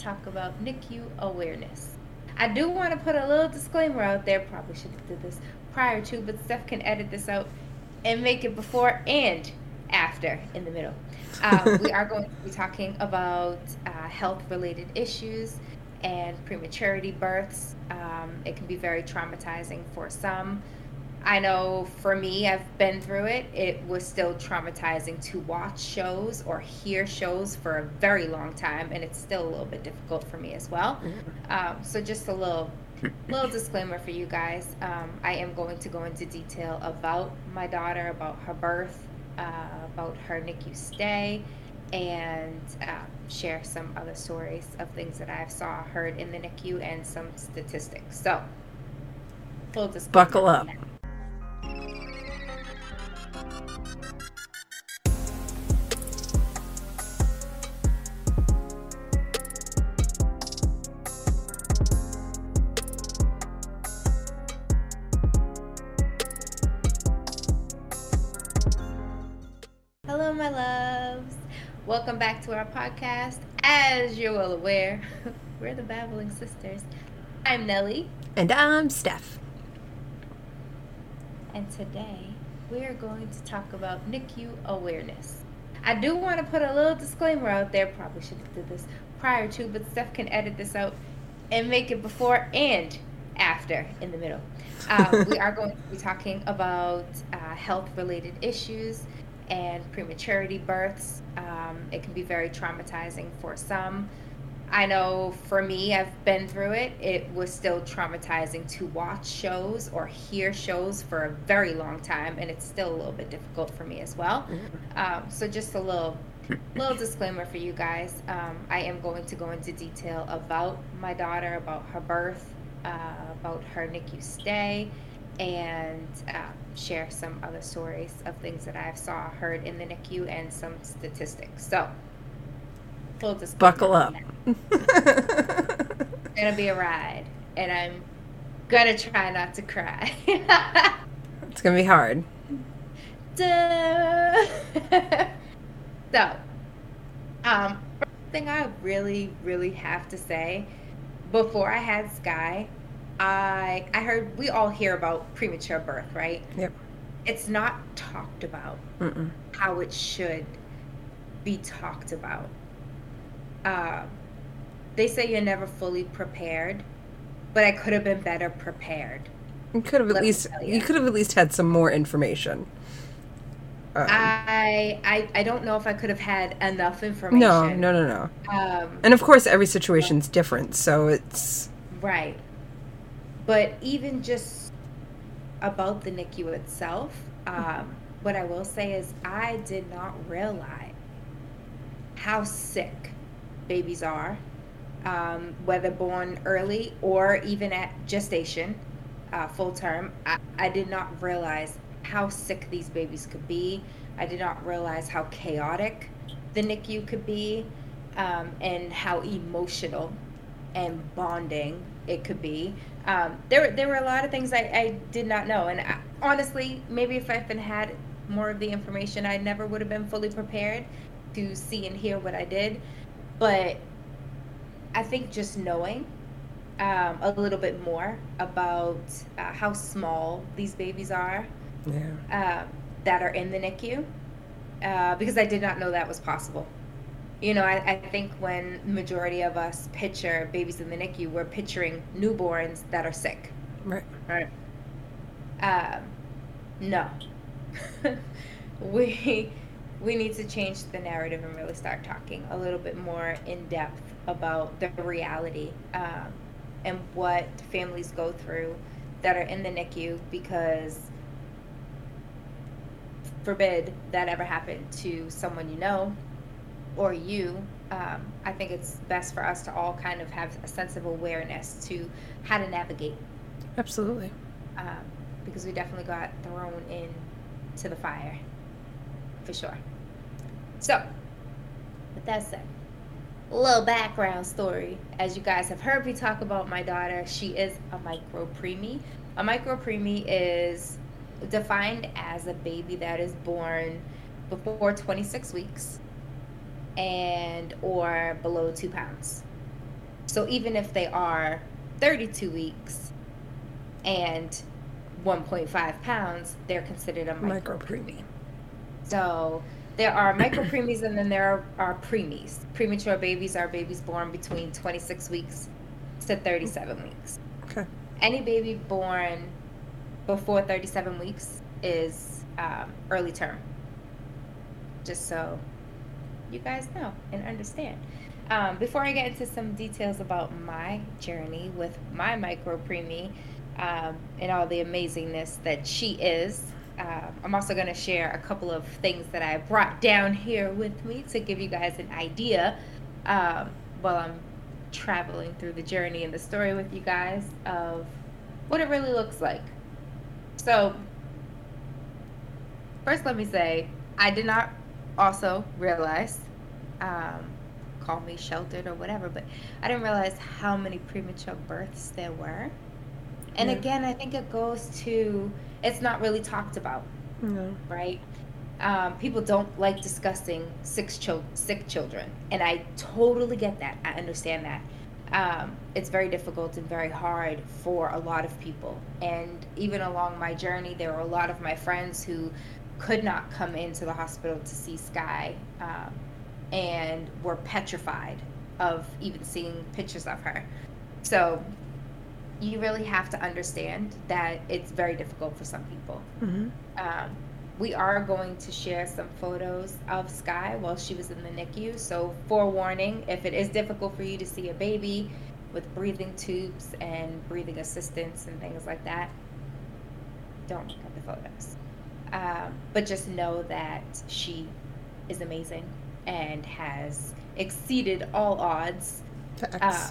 talk about NICU awareness. I do want to put a little disclaimer out there. Probably should have did this prior to, but Steph can edit this out and make it before and after in the middle. Um, we are going to be talking about uh, health-related issues and prematurity births. Um, it can be very traumatizing for some. I know for me, I've been through it. It was still traumatizing to watch shows or hear shows for a very long time, and it's still a little bit difficult for me as well. Um, so, just a little little disclaimer for you guys. Um, I am going to go into detail about my daughter, about her birth, uh, about her NICU stay, and uh, share some other stories of things that I've saw, heard in the NICU, and some statistics. So, full disclaimer. Buckle up. Hello, my loves. Welcome back to our podcast. As you're well aware, we're the Babbling Sisters. I'm Nelly, And I'm Steph. And today we are going to talk about NICU awareness. I do want to put a little disclaimer out there. Probably should have did this prior to, but Steph can edit this out and make it before and after in the middle. Um, we are going to be talking about uh, health-related issues and prematurity births. Um, it can be very traumatizing for some. I know for me, I've been through it. It was still traumatizing to watch shows or hear shows for a very long time, and it's still a little bit difficult for me as well. Um, so just a little little disclaimer for you guys. Um, I am going to go into detail about my daughter, about her birth, uh, about her NICU stay, and uh, share some other stories of things that I've saw, heard in the NICU, and some statistics. So, full disclaimer. Buckle up. It's gonna be a ride, and I'm gonna try not to cry. it's going to be hard. So, um, first thing I really, really have to say, before I had Sky, I I heard we all hear about premature birth, right? Yep. It's not talked about Mm-mm. how it should be talked about. Uh, they say you're never fully prepared, but I could have been better prepared. You could have at least tell you could have at least had some more information. Um, I, I I don't know if I could have had enough information. no, no, no, no. Um, And of course, every situation's different, so it's Right. But even just about the NICU itself, um, what I will say is I did not realize how sick babies are, um, whether born early or even at gestation, uh, full term. I, I did not realize how sick these babies could be. I did not realize how chaotic the NICU could be um, and how emotional and bonding it could be. Um, there, there were a lot of things I, I did not know, and I, honestly, maybe if I've been had more of the information, I never would have been fully prepared to see and hear what I did. But I think just knowing um, a little bit more about uh, how small these babies are yeah. uh, that are in the NICU, uh, because I did not know that was possible. You know, I, I think when majority of us picture babies in the NICU, we're picturing newborns that are sick. Right. Right. Um, no. we we need to change the narrative and really start talking a little bit more in depth about the reality um, and what families go through that are in the NICU because forbid that ever happened to someone you know or you. Um, i think it's best for us to all kind of have a sense of awareness to how to navigate. Absolutely. um, because we definitely got thrown in to the fire for sure so with that said a little background story. As you guys have heard me talk about my daughter she is a micro preemie a micro preemie is defined as a baby that is born before 26 weeks and or below two pounds. So even if they are 32 weeks and 1.5 pounds, they're considered a micro preemie. So there are micro preemies and then there are, are preemies. Premature babies are babies born between 26 weeks to 37 weeks. Okay. Any baby born before 37 weeks is um, early term. Just so you guys know and understand. Um, before I get into some details about my journey with my micro preemie um, and all the amazingness that she is, uh, I'm also going to share a couple of things that I brought down here with me to give you guys an idea um, while I'm traveling through the journey and the story with you guys of what it really looks like. So, first, let me say, I did not also realize, um, call me sheltered or whatever, but I didn't realize how many premature births there were. And Yeah. again, I think it goes to it's not really talked about, No. right? Um, people don't like discussing sick, chil- sick children, and I totally get that. I understand that. Um, it's very difficult and very hard for a lot of people. And even along my journey, there were a lot of my friends who could not come into the hospital to see Sky um, and were petrified of even seeing pictures of her. So you really have to understand that it's very difficult for some people. hmm Um, we are going to share some photos of Sky while she was in the NICU. So, forewarning if it is difficult for you to see a baby with breathing tubes and breathing assistance and things like that, don't look at the photos. Um, but just know that she is amazing and has exceeded all odds uh,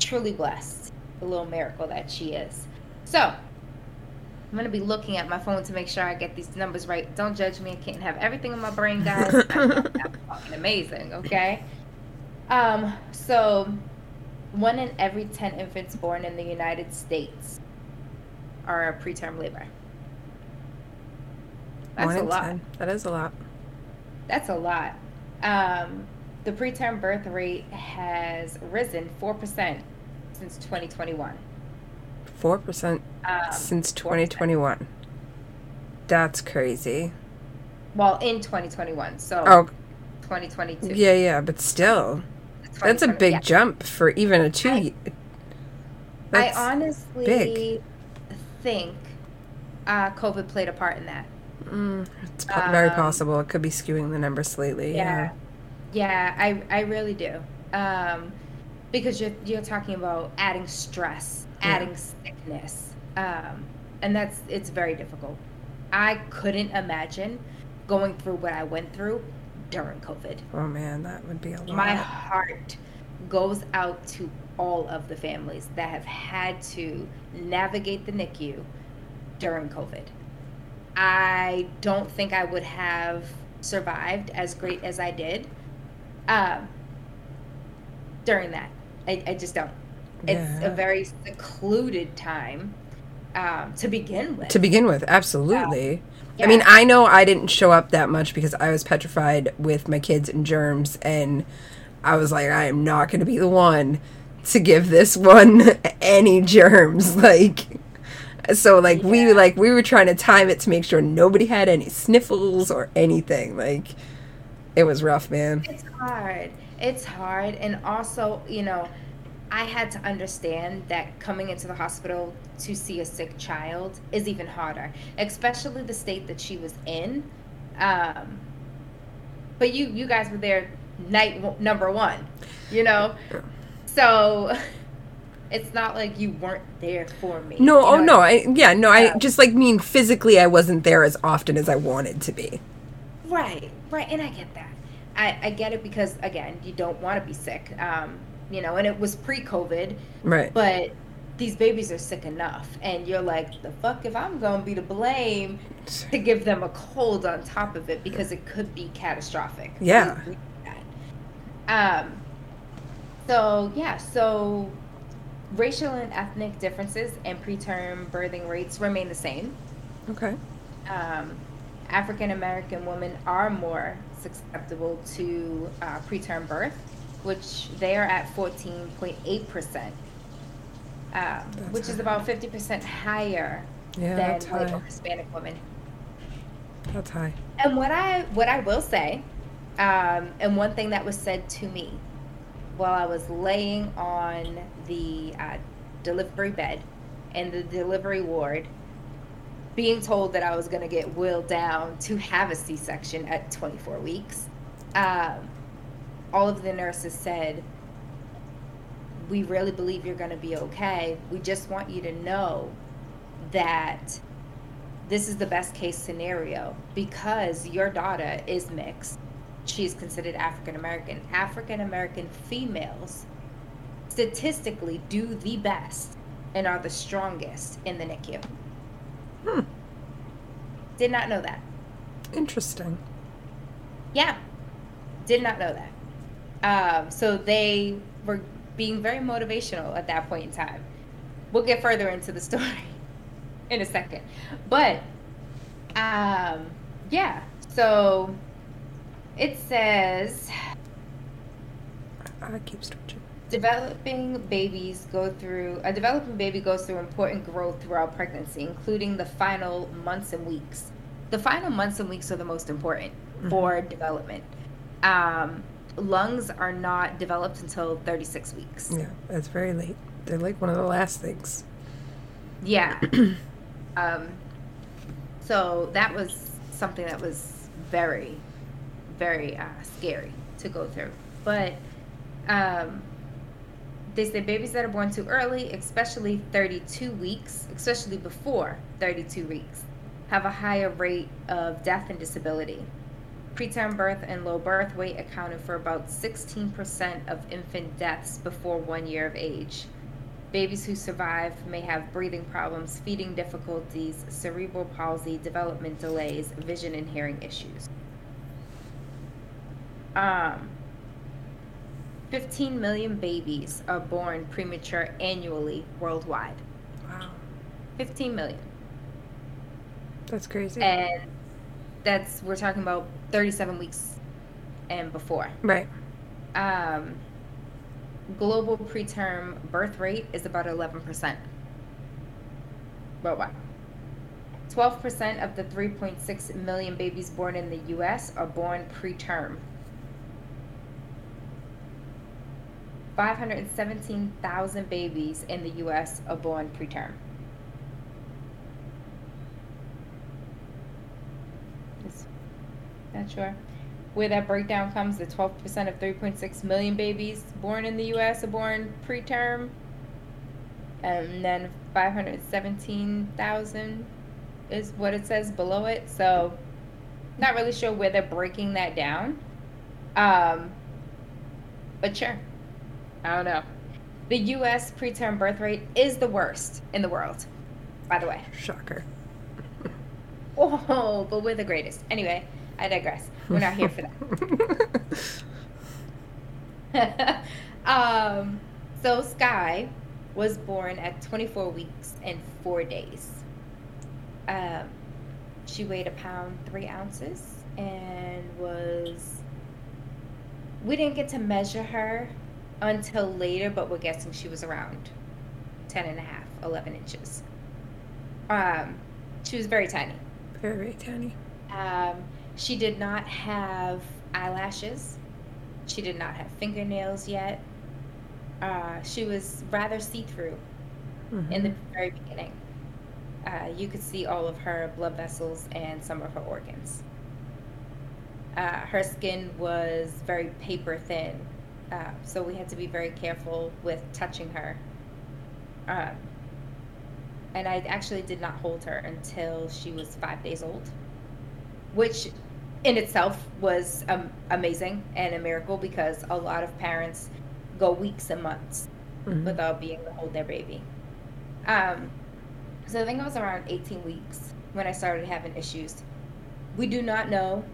truly blessed, the little miracle that she is. So, I'm gonna be looking at my phone to make sure I get these numbers right. Don't judge me; I can't have everything in my brain, guys. Fucking amazing, okay? Um, so one in every ten infants born in the United States are preterm labor. That's One a lot. ten. That is a lot. That's a lot. Um, the preterm birth rate has risen 4% since 2021. Four percent Um, since 4%. 2021. That's crazy. Well, in 2021. So Oh, 2022. yeah, yeah, but still, that's a big yeah. jump for even a two. I- I honestly big. think uh, COVID played a part in that. Mm, it's po- very Um, possible. It could be skewing the numbers slightly. Yeah. Yeah, I, I really do. Um, because you're, you're talking about adding stress, Yeah. adding sickness. Um, and that's, it's very difficult. I couldn't imagine going through what I went through during COVID. Oh man, that would be a lot. My heart goes out to all of the families that have had to navigate the NICU during COVID. I don't think I would have survived as great as I did um, during that. I, I just don't. It's Yeah. a very secluded time um, to begin with. to begin with, absolutely. Yeah. I mean, I know I didn't show up that much because I was petrified with my kids and germs, and I was like, I am not going to be the one to give this one any germs. Like, so like we like we were trying to time it to make sure nobody had any sniffles or anything. Like, it was rough, man. It's hard. It's hard. And also, you know, I had to understand that coming into the hospital to see a sick child is even harder, especially the state that she was in. Um, but you, you guys were there night w- number one, you know? So it's not like you weren't there for me. No, you oh no, I yeah, no, I just like mean physically I wasn't there as often as I wanted to be. Right, right, and I get that. I, I get it because again, you don't want to be sick. Um, you know, and it was pre-COVID, Right. but these babies are sick enough, and you're like, the fuck if I'm gonna be to blame to give them a cold on top of it because it could be catastrophic. Yeah. We- we know that. Um. So yeah, so racial and ethnic differences and preterm birthing rates remain the same Okay. um, African American women are more susceptible to uh, preterm birth which they are at 14.8%, um, which is about 50% higher Yeah, than white high. or Hispanic women. That's high. And what I what I will say, um, and one thing that was said to me while I was laying on the uh, delivery bed in the delivery ward, being told that I was going to get wheeled down to have a C-section at 24 weeks, um, all of the nurses said, "We really believe you're going to be okay. We just want you to know that." this is the best case scenario because your daughter is mixed. She's considered African American. African American females statistically do the best and are the strongest in the NICU. Hmm. Did not know that. Interesting. Yeah, did not know that. Um, so they were being very motivational at that point in time. We'll get further into the story in a second, but um, yeah. So it says I keep stretching. Developing babies go through a developing baby goes through important growth throughout pregnancy, including the final months and weeks. The final months and weeks are the most important for development. Um, lungs are not developed until 36 weeks. Yeah, that's very late. They're like one of the last things. Yeah. um, so that was something that was very, very uh, scary to go through. But um, they say babies that are born too early, especially 32 weeks, especially before 32 weeks, have a higher rate of death and disability. Preterm birth and low birth weight accounted for about 16% of infant deaths before one year of age. Babies who survive may have breathing problems, feeding difficulties, cerebral palsy, development delays, vision and hearing issues. Um, 15 million babies are born premature annually worldwide. Wow. 15 million. That's crazy. And that's, we're talking about 37 weeks and before. right. um, global preterm birth rate is about 11% worldwide. 12% of the 3.6 million babies born in the US are born preterm. 517,000 babies in the US are born preterm. Not sure where that breakdown comes. The 12% of 3.6 million babies born in the U.S. are born preterm, and then 517,000 is what it says below it. So, not really sure where they're breaking that down. Um, but sure, I don't know. The U.S. preterm birth rate is the worst in the world, by the way. Shocker. Oh, but we're the greatest. Anyway, I digress. We're not here for that. um, so Sky was born at 24 weeks and four days. Um, she weighed a pound three ounces and was. We didn't get to measure her until later, but we're guessing she was around 10 and a half, 11 inches. Um, she was very tiny. very, very tiny. Um, she did not have eyelashes. She did not have fingernails yet. Uh, she was rather see through in the very beginning. Uh, you could see all of her blood vessels and some of her organs. Uh, her skin was very paper thin, uh, so we had to be very careful with touching her. Um, and I actually did not hold her until she was five days old, which in itself was um, amazing and a miracle because a lot of parents go weeks and months Mhm. without being able to hold their baby. Um, so I think I was around 18 weeks when I started having issues. We do not know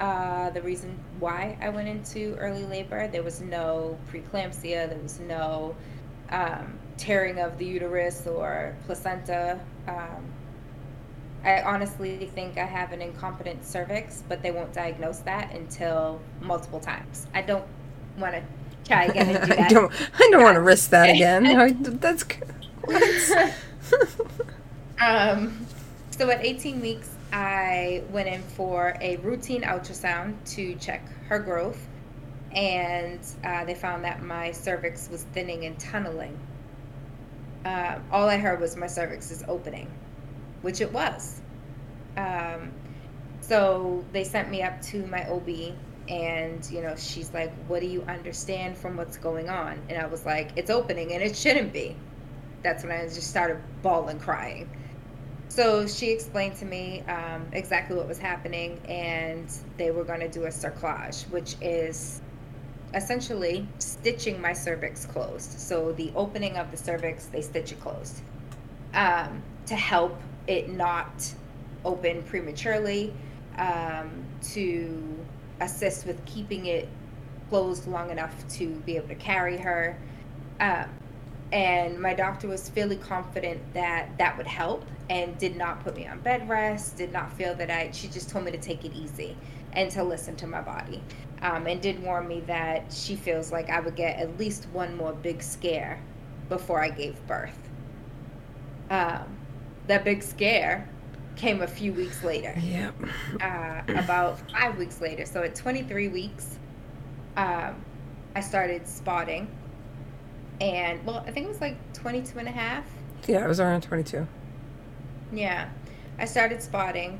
uh, the reason why I went into early labor. There was no preeclampsia. There was no um, tearing of the uterus or placenta. Um, I honestly think I have an incompetent cervix, but they won't diagnose that until multiple times. I don't want to try again and do I don't. I don't want to risk that again. I, that's. Um, so at 18 weeks, I went in for a routine ultrasound to check her growth, and uh, they found that my cervix was thinning and tunneling. Uh, all I heard was my cervix is opening, which it was. Um, so they sent me up to my OB, and you know she's like, "What do you understand from what's going on?" And I was like, "It's opening, and it shouldn't be." That's when I just started bawling, crying. So she explained to me um, exactly what was happening, and they were going to do a cerclage, which is essentially stitching my cervix closed. So the opening of the cervix, they stitch it closed um, to help it not open prematurely, um, to assist with keeping it closed long enough to be able to carry her. Um, and my doctor was fairly confident that that would help and did not put me on bed rest did not feel that i she just told me to take it easy and to listen to my body um, and did warn me that she feels like i would get at least one more big scare before i gave birth um, that big scare came a few weeks later Yep. uh, about five weeks later. So at 23 weeks, um, I started spotting. And, well, I think it was like 22 and a half. Yeah, it was around 22. Yeah. I started spotting,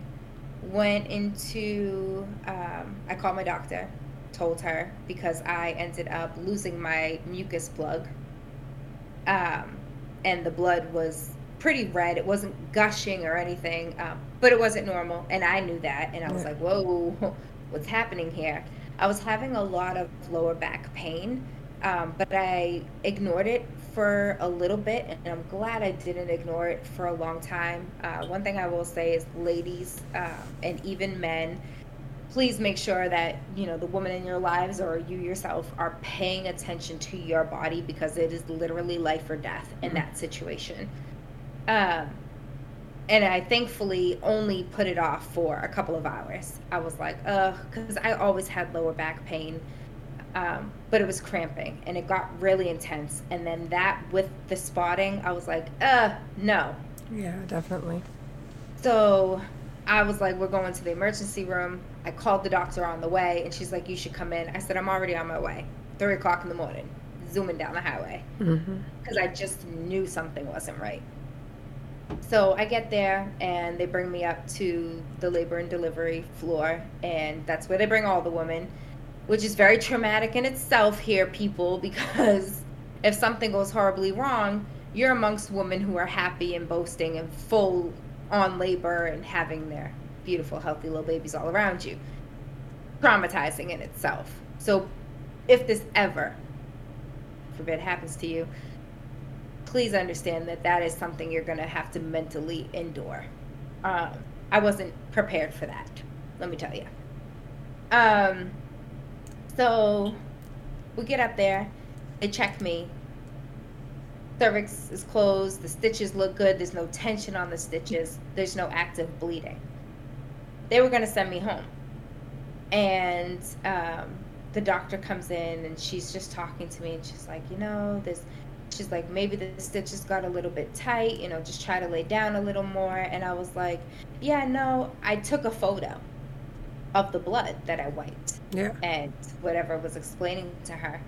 went into, um, I called my doctor, told her because I ended up losing my mucus plug. Um, and the blood was pretty red. It wasn't gushing or anything, um, but it wasn't normal. And I knew that. And I was Yeah. like, whoa, what's happening here? I was having a lot of lower back pain, um, but I ignored it for a little bit. And I'm glad I didn't ignore it for a long time. Uh, one thing I will say is, ladies um, and even men, please make sure that you know the woman in your lives or you yourself are paying attention to your body because it is literally life or death in that situation um, and I thankfully only put it off for a couple of hours. I was like, ugh, because I always had lower back pain, um, but it was cramping and it got really intense. And then that with the spotting, I was like, uh, no. Yeah, definitely. So I was like, we're going to the emergency room. I called the doctor on the way, and she's like, you should come in. I said, I'm already on my way. Three o'clock in the morning, zooming down the highway hmm because I just knew something wasn't right. So I get there and they bring me up to the labor and delivery floor, and that's where they bring all the women, which is very traumatic in itself here, people, because if something goes horribly wrong, you're amongst women who are happy and boasting and full on labor and having their beautiful, healthy little babies all around you. Traumatizing in itself. So if this ever, forbid, happens to you, please understand that that is something you're going to have to mentally endure. Um, I wasn't prepared for that, let me tell you. Um, so we get up there, they check me. Cervix is closed, the stitches look good, there's no tension on the stitches, there's no active bleeding. They were going to send me home. And um, the doctor comes in and she's just talking to me and she's like, you know, this she's like maybe the stitches got a little bit tight you know just try to lay down a little more and i was like yeah no i took a photo of the blood that i wiped Yeah. and whatever was explaining to her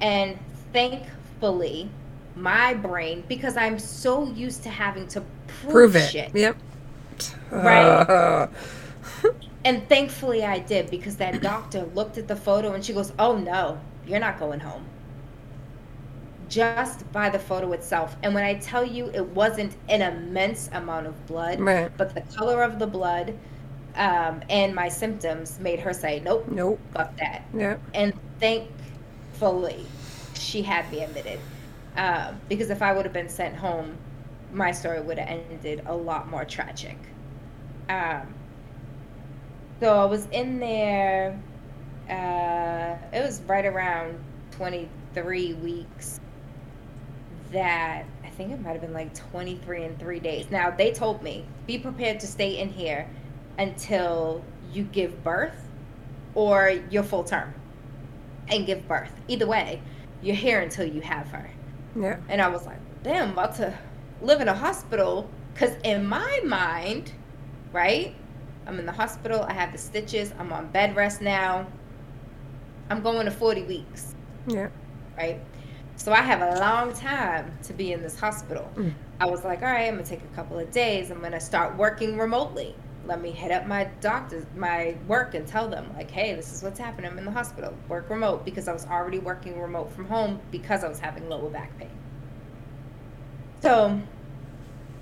and thankfully my brain because i'm so used to having to prove, Prove it. shit Yep. Right. Uh, and thankfully i did because that doctor looked at the photo and she goes oh no you're not going home just by the photo itself. And when I tell you it wasn't an immense amount of blood, Right. but the color of the blood um, and my symptoms made her say, nope, nope. fuck that. Yep. And thankfully, she had me admitted. Um, because if I would have been sent home, my story would have ended a lot more tragic. Um, so I was in there, uh, it was right around 23 weeks that I think it might have been like 23 and three days. Now, they told me, be prepared to stay in here until you give birth or your full term and give birth. Either way, you're here until you have her. Yeah. And I was like, damn, I'm about to live in a hospital. Because in my mind, right? I'm in the hospital. I have the stitches. I'm on bed rest now. I'm going to 40 weeks. Yeah. Right? So I have a long time to be in this hospital. Mm. I was like, all right, I'm going to take a couple of days. I'm going to start working remotely. Let me hit up my doctors, my work, and tell them, like, hey, this is what's happening. I'm in the hospital. Work remote because I was already working remote from home because I was having lower back pain. So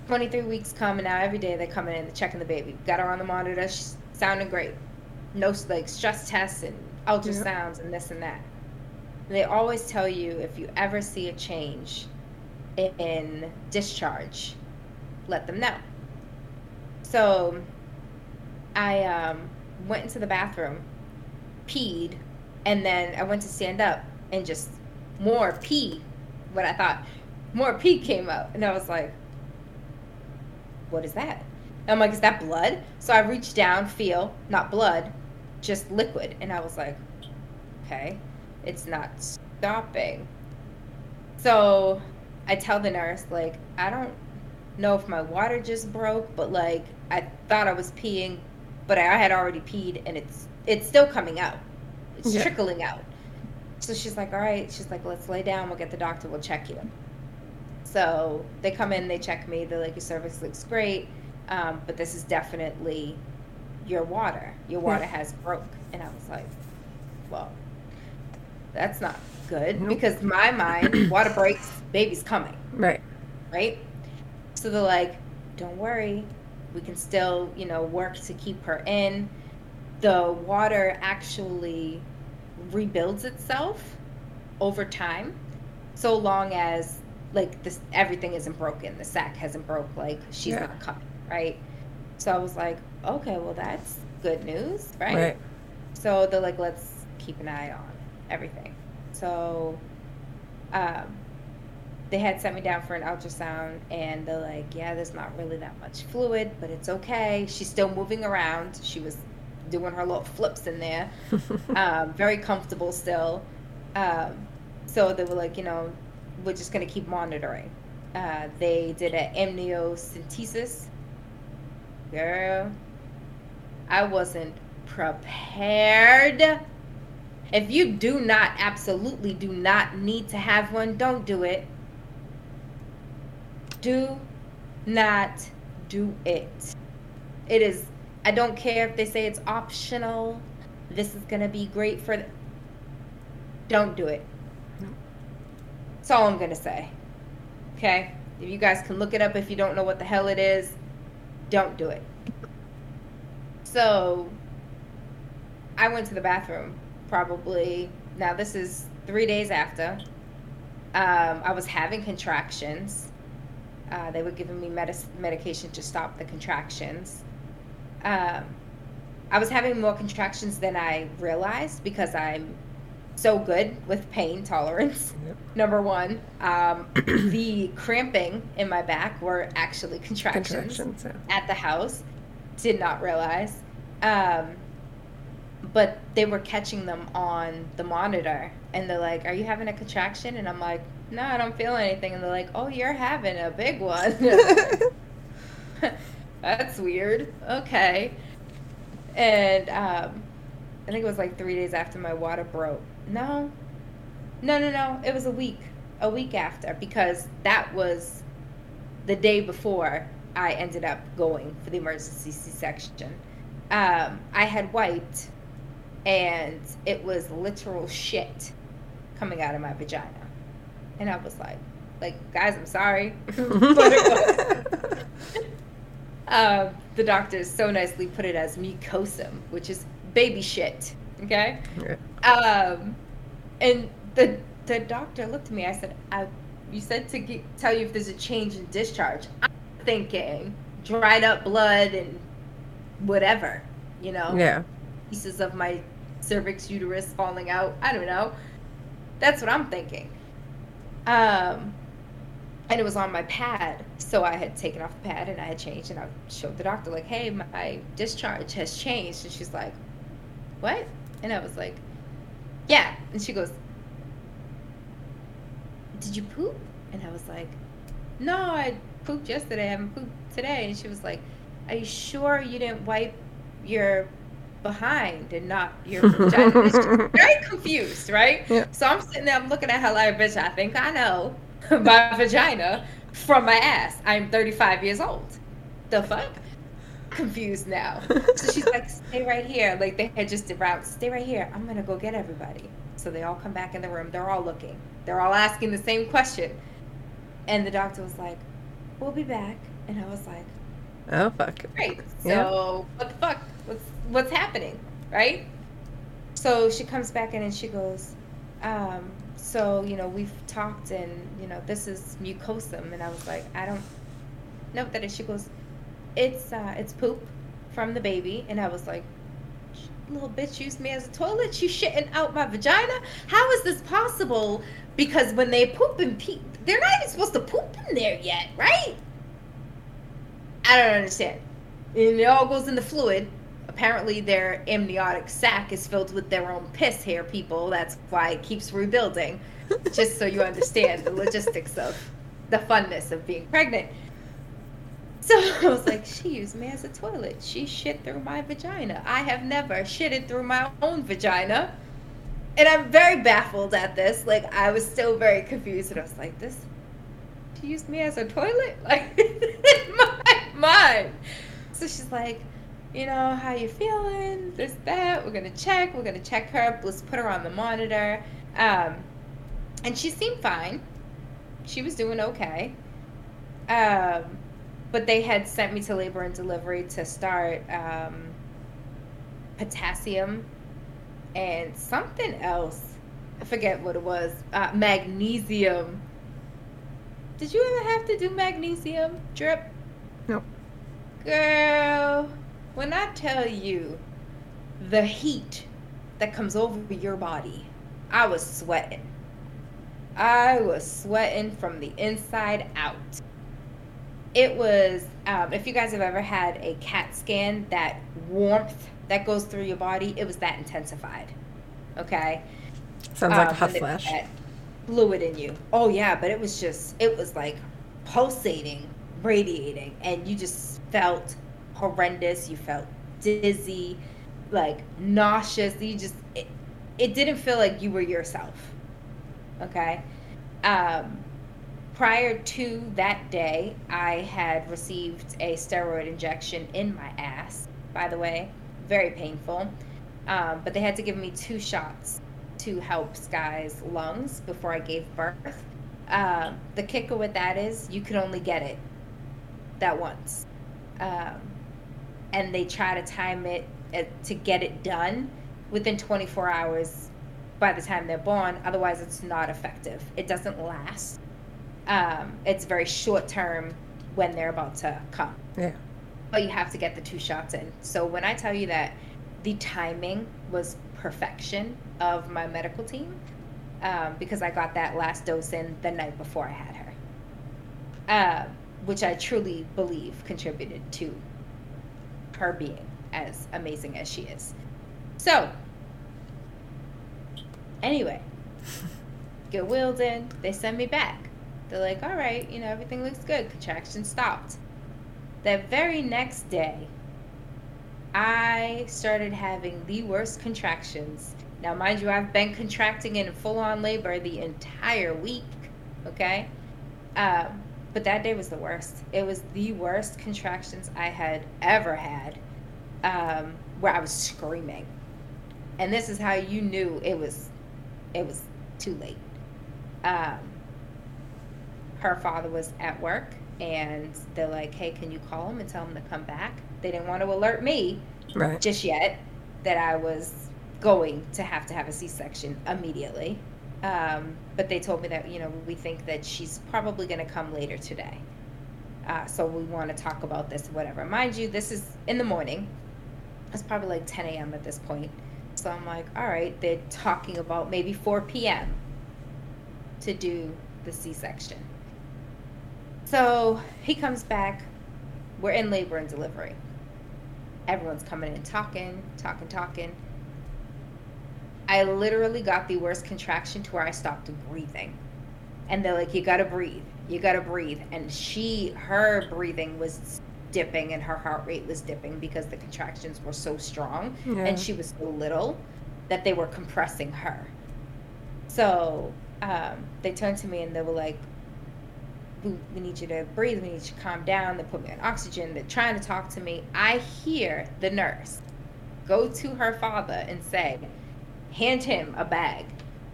23 weeks come, and now every day they're coming in, they're checking the baby. Got her on the monitor, she's sounding great. No like stress tests and ultrasounds and this and that. And they always tell you if you ever see a change in discharge, let them know. So I um, went into the bathroom, peed, and then I went to stand up and just more pee. What I thought, more pee came out, and I was like, "What is that?" And I'm like, "Is that blood?" So I reached down, feel not blood, just liquid, and I was like, "Okay, it's not stopping." So I tell the nurse, like, I don't know if my water just broke, but like I thought I was peeing, but I had already peed and it's it's still coming out. It's Yeah. trickling out. So she's like, "All right." She's like, "Let's lay down. We'll get the doctor. We'll check you." So they come in, they check me. They're like, "Your cervix looks great, um, but this is definitely your water. Your water has broke." And I was like, "Well, that's not good Nope. because my mind, water breaks, baby's coming." Right. right? So they're like, don't worry, we can still, you know, work to keep her in. The water actually rebuilds itself over time, so long as like this everything isn't broken, the sac hasn't broke, like she's Yeah. not coming, right? So I was like, okay, well that's good news, right? Right. So they're like, let's keep an eye on everything. So um, they had sent me down for an ultrasound, and they're like, yeah, there's not really that much fluid, but it's okay. She's still moving around. She was doing her little flips in there, um, very comfortable still. Um, so they were like, you know, we're just going to keep monitoring. Uh, they did an amniocentesis. Girl, I wasn't prepared. If you do not, absolutely do not need to have one, don't do it. Do not do it. It is, I don't care if they say it's optional. This is going to be great for. th- Don't do it. No. That's all I'm going to say. Okay? If you guys can look it up if you don't know what the hell it is, don't do it. So, I went to the bathroom probably, now this is three days after. Um, I was having contractions. Uh, they were giving me medis- medication to stop the contractions. Um, I was having more contractions than I realized because I'm so good with pain tolerance. Yep. Number one, um, the cramping in my back were actually contractions Contractions. Yeah. at the house. Did not realize. Um, but they were catching them on the monitor and they're like, Are you having a contraction? And I'm like, No, I don't feel anything. And they're like, Oh, you're having a big one. That's weird. Okay. And um, I think it was like three days after my water broke. No. No, no, no. It was a week. A week after because that was the day before I ended up going for the emergency C section. Um, I had wiped and it was literal shit coming out of my vagina. And I was like, like, guys, I'm sorry. but it was. Um, the doctor so nicely put it as mucosum, which is baby shit. Okay. Yeah. Um, and the the doctor looked at me. I said, "I, you said to get, tell you if there's a change in discharge." I'm thinking dried up blood and whatever, you know, Yeah. pieces of my cervix uterus falling out. I don't know. That's what I'm thinking. Um, and it was on my pad, so I had taken off the pad and I had changed, and I showed the doctor like, "Hey, my discharge has changed," and she's like, "What?" And I was like, "Yeah," and she goes, Did you poop? And I was like, No, I pooped yesterday. I haven't pooped today. And she was like, Are you sure you didn't wipe your behind and not your vagina? Very confused, right? Yeah. So I'm sitting there, I'm looking at her like, Bitch, I think I know my vagina from my ass. I'm 35 years old. The fuck? Confused now. So she's like, Stay right here. Like they had just around, stay right here. I'm gonna go get everybody. So they all come back in the room. They're all looking. They're all asking the same question. And the doctor was like, We'll be back. And I was like, Oh fuck. Great. So Yeah. what the fuck? What's what's happening? Right? So she comes back in and she goes, um, so, you know, we've talked and, you know, this is mucosum and I was like, I don't know what that is. She goes, It's uh it's poop from the baby and I was like, little bitch used me as a toilet. She shitting out my vagina. How is this possible? Because when they poop and pee, they're not even supposed to poop in there yet, right? I don't understand. And it all goes in the fluid. Apparently, their amniotic sac is filled with their own piss hair, people. That's why it keeps rebuilding. Just so you understand the logistics of the funness of being pregnant. So I was like, she used me as a toilet. She shit through my vagina. I have never shitted through my own vagina. And I'm very baffled at this. Like, I was still very confused. And I was like, this, she used me as a toilet? Like, in my mind. So she's like, you know, how you feeling? This, that. We're going to check. We're going to check her. Let's put her on the monitor. Um, and she seemed fine. She was doing okay. Um, but they had sent me to labor and delivery to start um, potassium and something else. I forget what it was. Uh, magnesium. Did you ever have to do magnesium drip? Nope. Girl, when I tell you the heat that comes over your body, I was sweating. I was sweating from the inside out. It was, um, if you guys have ever had a CAT scan, that warmth that goes through your body, it was that intensified. Okay? Sounds like a Um, hot and they put flash. Fluid in you. Oh, yeah, but it was just, it was like pulsating, radiating, and you just felt horrendous. You felt dizzy, like nauseous. You just, it, it didn't feel like you were yourself. Okay? Um, prior to that day, I had received a steroid injection in my ass, by the way. Very painful. Um, but they had to give me two shots to help Sky's lungs before I gave birth. Um, the kicker with that is you could only get it that once. Um, and they try to time it uh, to get it done within 24 hours by the time they're born. Otherwise, it's not effective. It doesn't last. Um, it's very short term when they're about to come. Yeah. But you have to get the two shots in. So when I tell you that the timing was perfection of my medical team, um, because I got that last dose in the night before I had her, uh, which I truly believe contributed to her being as amazing as she is. So, anyway, get wheeled in. They send me back. They're like, all right, you know, everything looks good. Contraction stopped. That very next day, I started having the worst contractions. Now, mind you, I've been contracting in full on labor the entire week, okay? Um, but that day was the worst. It was the worst contractions I had ever had, um, where I was screaming. And this is how you knew it was, it was too late. Um, her father was at work, and they're like, "Hey, can you call him and tell him to come back?" They didn't want to alert me Right. just yet that I was going to have to have a C-section immediately. Um, but they told me that you know we think that she's probably going to come later today. Uh, so we want to talk about this, whatever. Mind you, this is in the morning. It's probably like 10 a.m. at this point. So I'm like, all right, they're talking about maybe 4 p.m. to do the C-section. So he comes back. We're in labor and delivery. Everyone's coming in talking, talking, talking. I literally got the worst contraction to where I stopped breathing. and they're like, you gotta breathe, you gotta breathe. And she, her breathing was dipping and her heart rate was dipping because the contractions were so strong Yeah. and she was so little that they were compressing her. So um, they turned to me and they were like, we, we need you to breathe. We need you to calm down. They put me on oxygen. They're trying to talk to me. I hear the nurse go to her father and say, hand him a bag.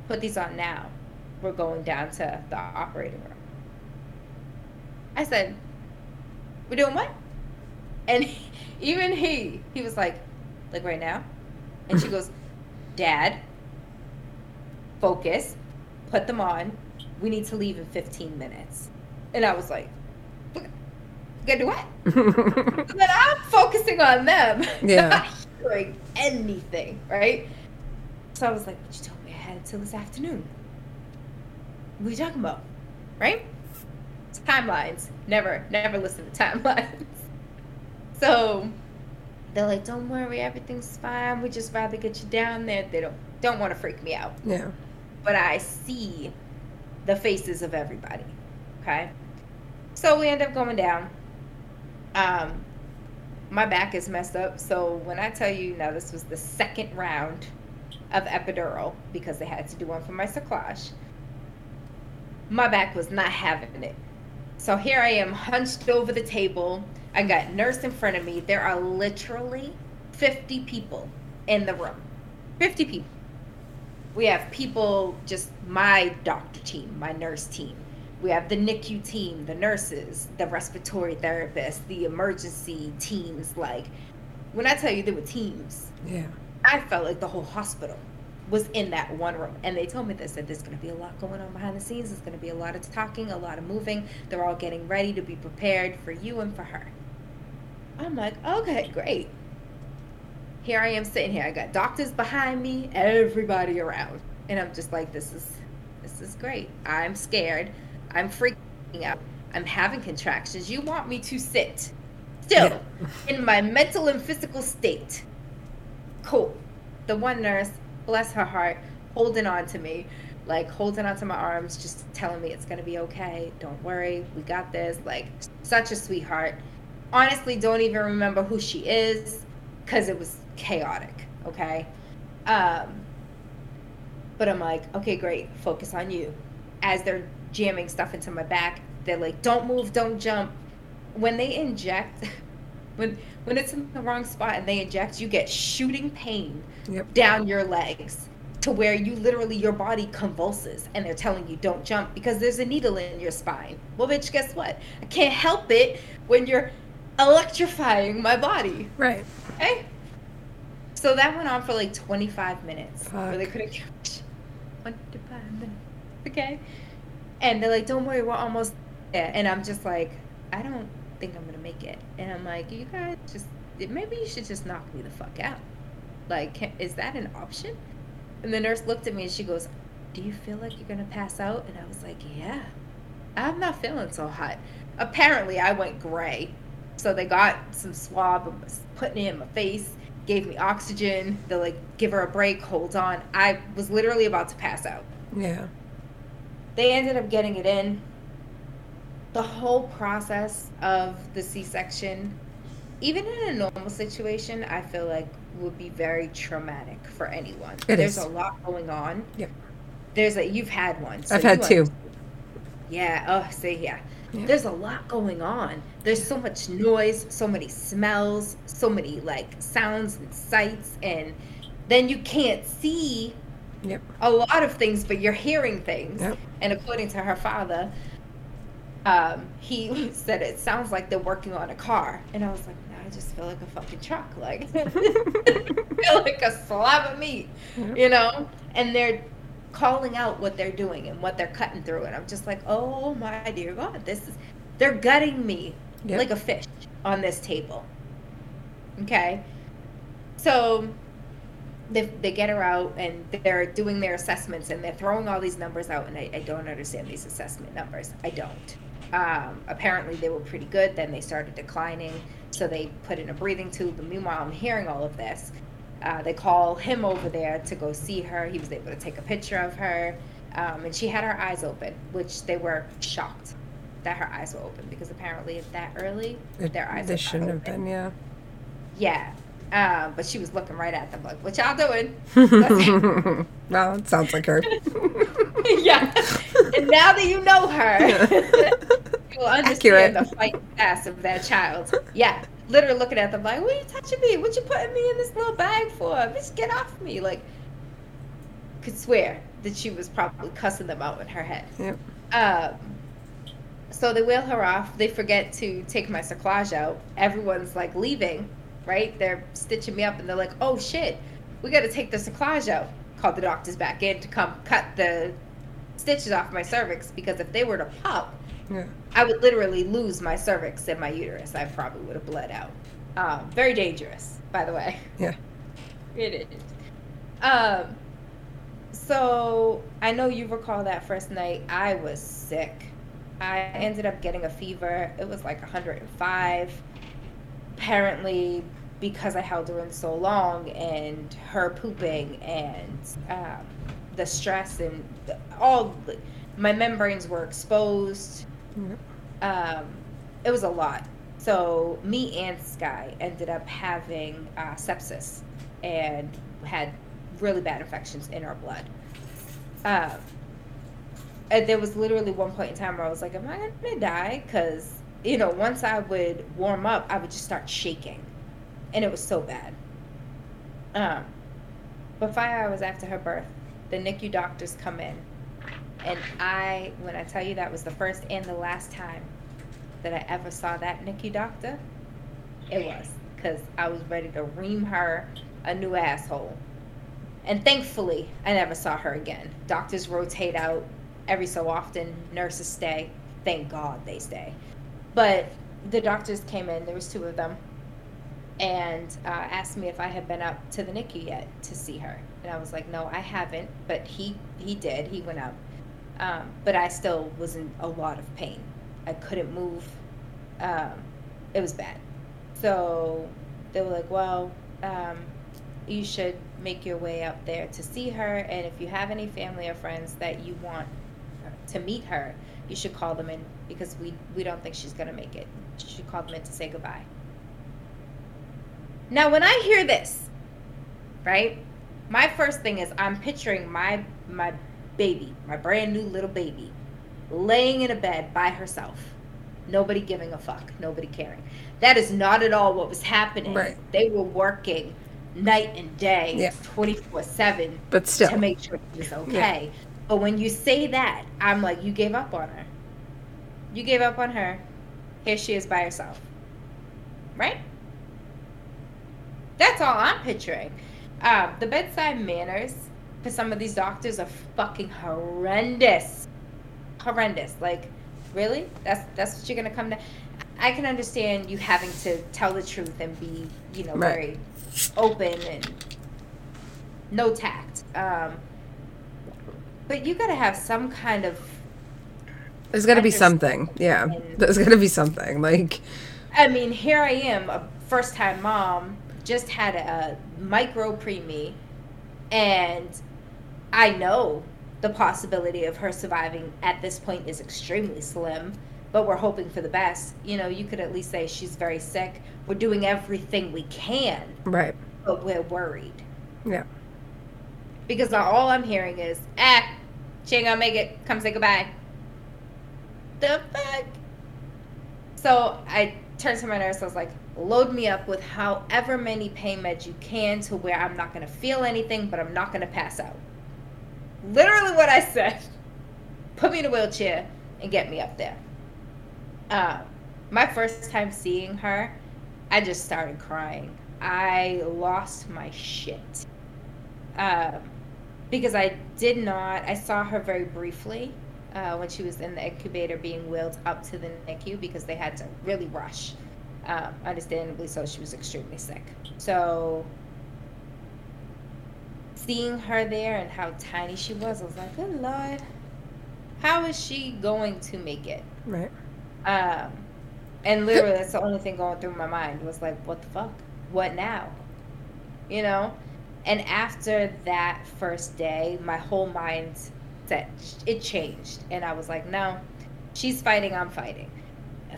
Put these on now. We're going down to the operating room. I said, we're doing what? And even he, he was like, like right now? And she goes, Dad, focus, put them on. We need to leave in 15 minutes. And I was like, "We gotta do what? But I'm focusing on them, Yeah. not hearing anything, right? So I was like, but you told me I had until this afternoon. What are you talking about? Right? Timelines. Never, never listen to timelines. So they're like, don't worry, everything's fine. We just rather get you down there. They don't don't want to freak me out yeah. but I see the faces of everybody. Okay. So we end up going down. Um, my back is messed up. So when I tell you now, this was the second round of epidural because they had to do one for my cerclage. My back was not having it. So here I am hunched over the table. I got nurse in front of me. There are literally 50 people in the room. 50 people we have people just my doctor team my nurse team we have the nicu team the nurses the respiratory therapists the emergency teams like when i tell you there were teams Yeah. I felt like the whole hospital was in that one room and they told me they said there's going to be a lot going on behind the scenes there's going to be a lot of talking a lot of moving they're all getting ready to be prepared for you and for her i'm like okay great here I am sitting here. I got doctors behind me, everybody around. And I'm just like, this is this is great. I'm scared. I'm freaking out. I'm having contractions. You want me to sit still in my mental and physical state. Cool. The one nurse, bless her heart, holding on to me, like holding onto my arms, just telling me it's gonna be okay. Don't worry, we got this. Like such a sweetheart. Honestly, don't even remember who she is because it was chaotic. Okay. Um, but I'm like, okay, great. Focus on you. As they're jamming stuff into my back, they're like, don't move, don't jump. When they inject, when when it's in the wrong spot and they inject, you get shooting pain Yep. down your legs to where you literally your body convulses and they're telling you don't jump because there's a needle in your spine. Well, bitch, guess what? I can't help it when you're electrifying my body. Right. Okay. So that went on for like 25 minutes. Where they couldn't catch 25 minutes. Okay. And they're like, don't worry, we're almost there. And I'm just like, I don't think I'm going to make it. And I'm like, you guys just, maybe you should just knock me the fuck out. Like, can, is that an option? And the nurse looked at me and she goes, do you feel like you're going to pass out? And I was like, yeah. I'm not feeling so hot. Apparently, I went gray. So they got some swab and was putting it in my face, gave me oxygen. They're like, give her a break, hold on. I was literally about to pass out. Yeah. They ended up getting it in. The whole process of the C section, even in a normal situation, I feel like would be very traumatic for anyone. It There's is. a lot going on. Yep. There's a you've had one. so I've had two. Yeah. Oh, see, yeah. Yeah. There's a lot going on. There's so much noise, so many smells, so many like sounds and sights, and then you can't see Yep. a lot of things, but you're hearing things. Yep. And according to her father, um, he said it sounds like they're working on a car, and I was like, I just feel like a fucking truck, like I feel like a slab of meat, you know. And they're calling out what they're doing and what they're cutting through, and I'm just like, oh my dear God, this is they're gutting me Yep. like a fish on this table. Okay, so they, they get her out and they're doing their assessments and they're throwing all these numbers out and I, I don't understand these assessment numbers i don't um, apparently they were pretty good then they started declining so they put in a breathing tube and meanwhile i'm hearing all of this uh, they call him over there to go see her he was able to take a picture of her Um, and she had her eyes open, which they were shocked that her eyes were open because apparently at that early, It- their eyes they shouldn't have been, yeah. Yeah. Um, but she was looking right at them like, what y'all doing? well, it sounds like her. yeah. And now that you know her, you will Accurate. understand the fight pass of that child. Yeah. Literally looking at them like, what are you touching me? What you putting me in this little bag for? Bitch, get off me. Like, could swear that she was probably cussing them out in her head. Yep. Um, so they wheel her off. They forget to take my cerclage out. Everyone's like leaving, right? They're stitching me up and they're like, oh shit, we got to take the cerclage out. Call the doctors back in to come cut the stitches off my cervix because if they were to pop, Yeah. I would literally lose my cervix and my uterus. I probably would have bled out. Um, very dangerous, by the way. Yeah. It is. Um, so I know you recall that first night. I was sick. I ended up getting a fever. It was like 105. Apparently, because I held her in so long and her pooping and um, the stress and the- all, my membranes were exposed. Yep. Um, it was a lot. So me and Sky ended up having uh, sepsis and had really bad infections in our blood. Um, and there was literally one point in time where I was like, "Am I gonna die?" Because you know, once I would warm up, I would just start shaking, and it was so bad. Um, but five hours after her birth, the NICU doctors come in, and I, when I tell you that was the first and the last time that I ever saw that NICU doctor, it was because I was ready to ream her a new asshole. And thankfully, I never saw her again. Doctors rotate out every so often, nurses stay. Thank God they stay. But the doctors came in, there was two of them, and uh, asked me if I had been up to the NICU yet to see her. And I was like, no, I haven't. But he, he did. He went up. Um, but I still was in a lot of pain. I couldn't move. Um, it was bad. So they were like, well, um, you should make your way up there to see her. And if you have any family or friends that you want to meet her, you should call them in because we, we don't think she's going to make it. You should call them in to say goodbye. Now, when I hear this, right, my first thing is I'm picturing my my baby, my brand new little baby, laying in a bed by herself. Nobody giving a fuck, nobody caring. That is not at all what was happening. Right. They were working night and day, Yeah. 24 7 But still. to make sure she was okay. But when you say that, I'm like, you gave up on her. You gave up on her. Here she is by herself. Right? That's all I'm picturing. Um, the bedside manners for some of these doctors are fucking horrendous. Horrendous. Like, really? That's that's what you're gonna come to. I can understand you having to tell the truth and be, you know, Right. very open and no tact. Um, but you gotta have some kind of. There's got to be something. Yeah. There's got to be something. Like, I mean, here I am, a first time mom, just had a micro preemie, and I know the possibility of her surviving at this point is extremely slim, but we're hoping for the best. You know, you could at least say she's very sick. We're doing everything we can, right. but we're worried. Yeah. Because all I'm hearing is, ah, she ain't gonna make it. Come say goodbye. The fuck? So I turned to my nurse. I was like, load me up with however many pain meds you can to where I'm not gonna feel anything, but I'm not gonna pass out. Literally what I said. Put me in a wheelchair and get me up there. Uh, my first time seeing her, I just started crying. I lost my shit um, because I did not. I saw her very briefly uh, when she was in the incubator being wheeled up to the NICU because they had to really rush. Um, understandably so, she was extremely sick. So seeing her there and how tiny she was, I was like, good lord, how is she going to make it? Right. Um, and literally, that's the only thing going through my mind was like, what the fuck? What now? You know? And after that first day, my whole mind mindset it changed, and I was like, no, she's fighting, I'm fighting.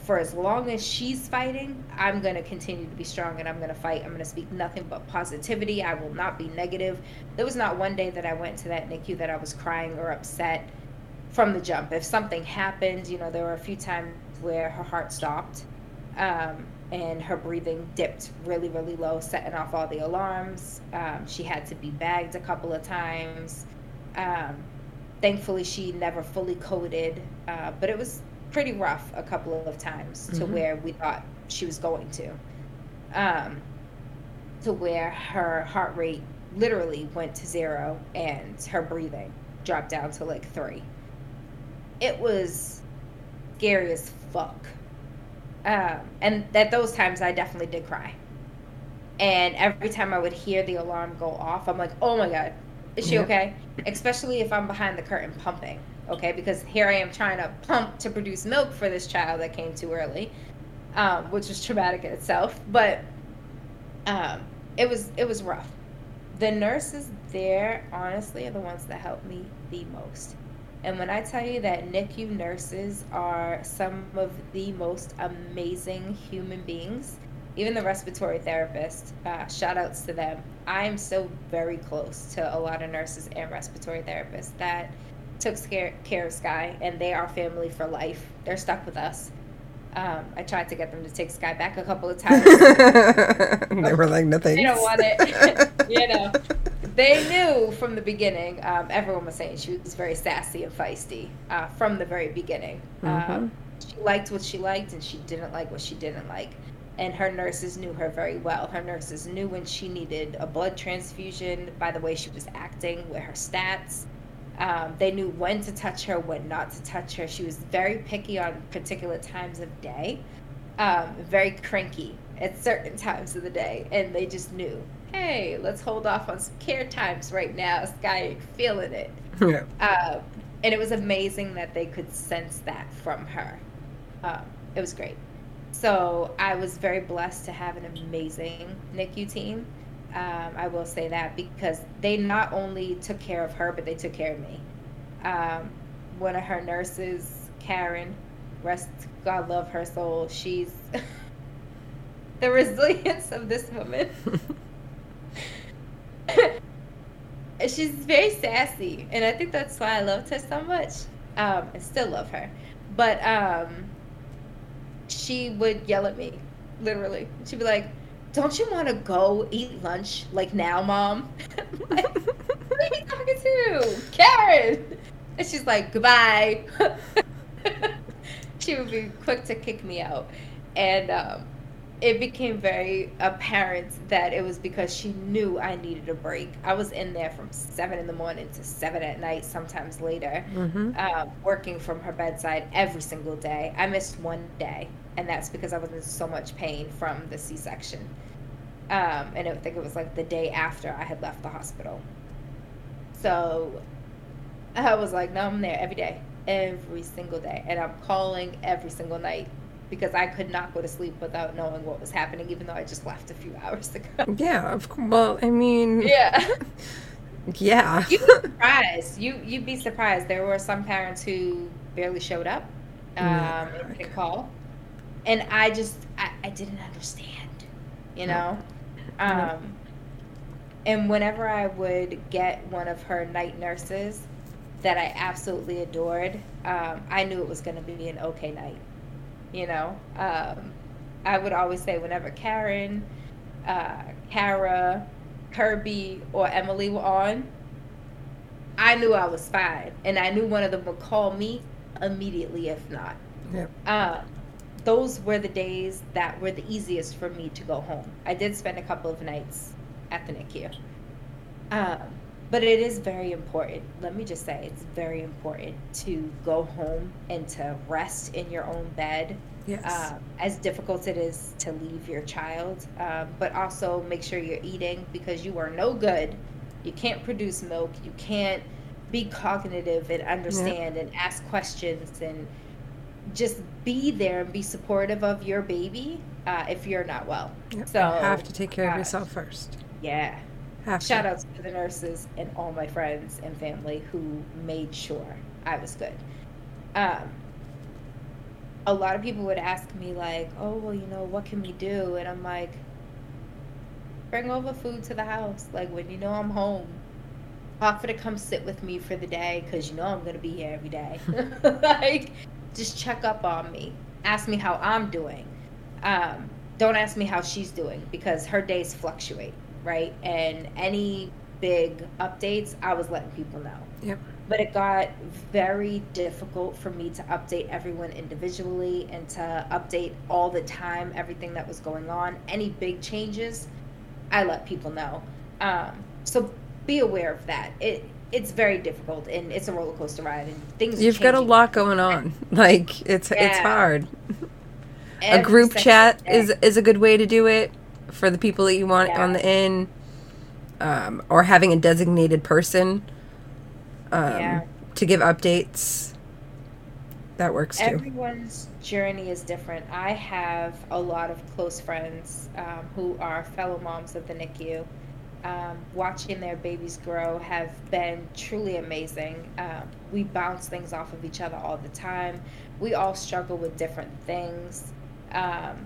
For as long as she's fighting, I'm gonna continue to be strong and I'm gonna fight. I'm gonna speak nothing but positivity. I will not be negative. There was not one day that I went to that NICU that I was crying or upset from the jump. If something happened, you know, there were a few times where her heart stopped. Um, and her breathing dipped really, really low, setting off all the alarms. Um, she had to be bagged a couple of times. Um, thankfully, she never fully coded, uh, but it was pretty rough a couple of times to mm-hmm. where we thought she was going to. Um, to where her heart rate literally went to zero and her breathing dropped down to like three. It was scary as fuck um, and at those times, I definitely did cry. And every time I would hear the alarm go off, I'm like, oh my God, is she okay? Especially if I'm behind the curtain pumping, okay? Because here I am trying to pump to produce milk for this child that came too early, um, which was traumatic in itself. But um, it was it was rough. The nurses there, honestly, are the ones that helped me the most. And when I tell you that NICU nurses are some of the most amazing human beings, even the respiratory therapist, uh, shout outs to them. I'm so very close to a lot of nurses and respiratory therapists that took care, care of Sky, and they are family for life. They're stuck with us. Um, I tried to get them to take Sky back a couple of times. they were like, no thanks. They don't want it. you know, they knew from the beginning. Um, everyone was saying she was very sassy and feisty uh, from the very beginning. Mm-hmm. Um, she liked what she liked, and she didn't like what she didn't like. And her nurses knew her very well. Her nurses knew when she needed a blood transfusion by the way she was acting with her stats. Um, they knew when to touch her, when not to touch her. She was very picky on particular times of day, um, very cranky at certain times of the day, and they just knew hey, let's hold off on some care times right now. Sky feeling it. Yeah. Uh, and it was amazing that they could sense that from her. Um, it was great. So I was very blessed to have an amazing NICU team. Um, I will say that because they not only took care of her, but they took care of me. Um, one of her nurses, Karen, rest God love her soul. She's the resilience of this woman. she's very sassy, and I think that's why I loved her so much. Um, I still love her, but um, she would yell at me, literally. She'd be like, "Don't you want to go eat lunch like now, mom?" like, Who are you talking to, Karen? And she's like, "Goodbye." she would be quick to kick me out, and um, it became very apparent that it was because she knew I needed a break. I was in there from seven in the morning to seven at night, sometimes later, mm-hmm. um, working from her bedside every single day. I missed one day, and that's because I was in so much pain from the C section. Um, and I think it was like the day after I had left the hospital. So I was like, no, I'm there every day, every single day. And I'm calling every single night because I could not go to sleep without knowing what was happening, even though I just left a few hours ago. Yeah, of course. Well, I mean, yeah, yeah. You'd be surprised. You you'd be surprised. There were some parents who barely showed up, um, and call, and I just I, I didn't understand, you know. Um, and whenever I would get one of her night nurses that I absolutely adored, um, I knew it was going to be an okay night you know. Um, I would always say whenever Karen, uh, Kara, Kirby, or Emily were on, I knew I was fine, and I knew one of them would call me immediately if not. Yep. Uh, those were the days that were the easiest for me to go home. I did spend a couple of nights at the NICU. Um, but it is very important. Let me just say, it's very important to go home and to rest in your own bed. Yes. Um, as difficult it is to leave your child, um, but also make sure you're eating because you are no good. You can't produce milk. You can't be cognitive and understand and ask questions and just be there and be supportive of your baby uh, if you're not well. Yep. So you have to take care gosh. of yourself first. Yeah, Have to. shout outs to the nurses and all my friends and family who made sure I was good. Um, a lot of people would ask me like, "Oh, well, you know, what can we do?" And I'm like, "Bring over food to the house. Like when you know I'm home, offer to come sit with me for the day because you know I'm gonna be here every day. like, just check up on me. Ask me how I'm doing. Um, don't ask me how she's doing because her days fluctuate, right? And any big updates, I was letting people know. Yep. But it got very difficult for me to update everyone individually and to update all the time everything that was going on. Any big changes, I let people know. Um, so be aware of that. It it's very difficult and it's a roller coaster ride and things. You've got a lot going on. Like it's it's Yeah. hard. a group chat is is a good way to do it for the people that you want Yeah. on the in, um, or having a designated person um, Yeah. to give updates. That works too. Everyone's journey is different. I have a lot of close friends um, who are fellow moms of the NICU. Um, watching their babies grow have been truly amazing. Um, we bounce things off of each other all the time. We all struggle with different things. Um,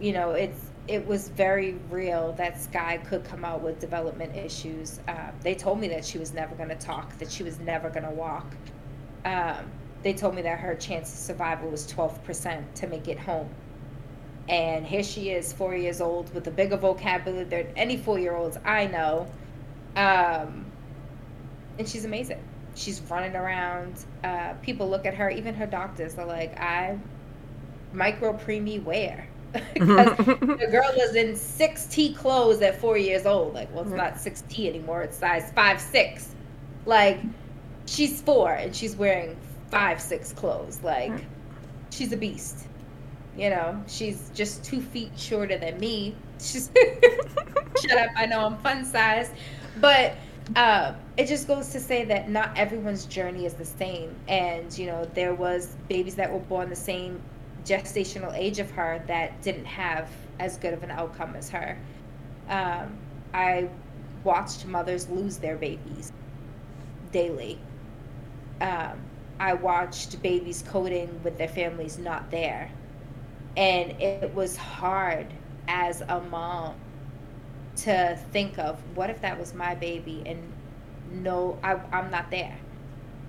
you know, it's it was very real that Sky could come out with development issues. Uh, they told me that she was never going to talk, that she was never going to walk. Um, they told me that her chance of survival was 12% to make it home. And here she is, four years old, with a bigger vocabulary than any four year olds I know. Um, and she's amazing. She's running around. Uh, people look at her, even her doctors are like, I micro preemie where? The girl was in 6T clothes at four years old. Like, well, it's not 6T anymore, it's size 5 6. Like, she's four and she's wearing 5 6 clothes. Like, she's a beast. You know, she's just two feet shorter than me. She's shut up. I know I'm fun size, but uh, it just goes to say that not everyone's journey is the same. And you know, there was babies that were born the same gestational age of her that didn't have as good of an outcome as her. Um, I watched mothers lose their babies daily. Um, I watched babies coding with their families not there and it was hard as a mom to think of what if that was my baby? And no I, i'm not there.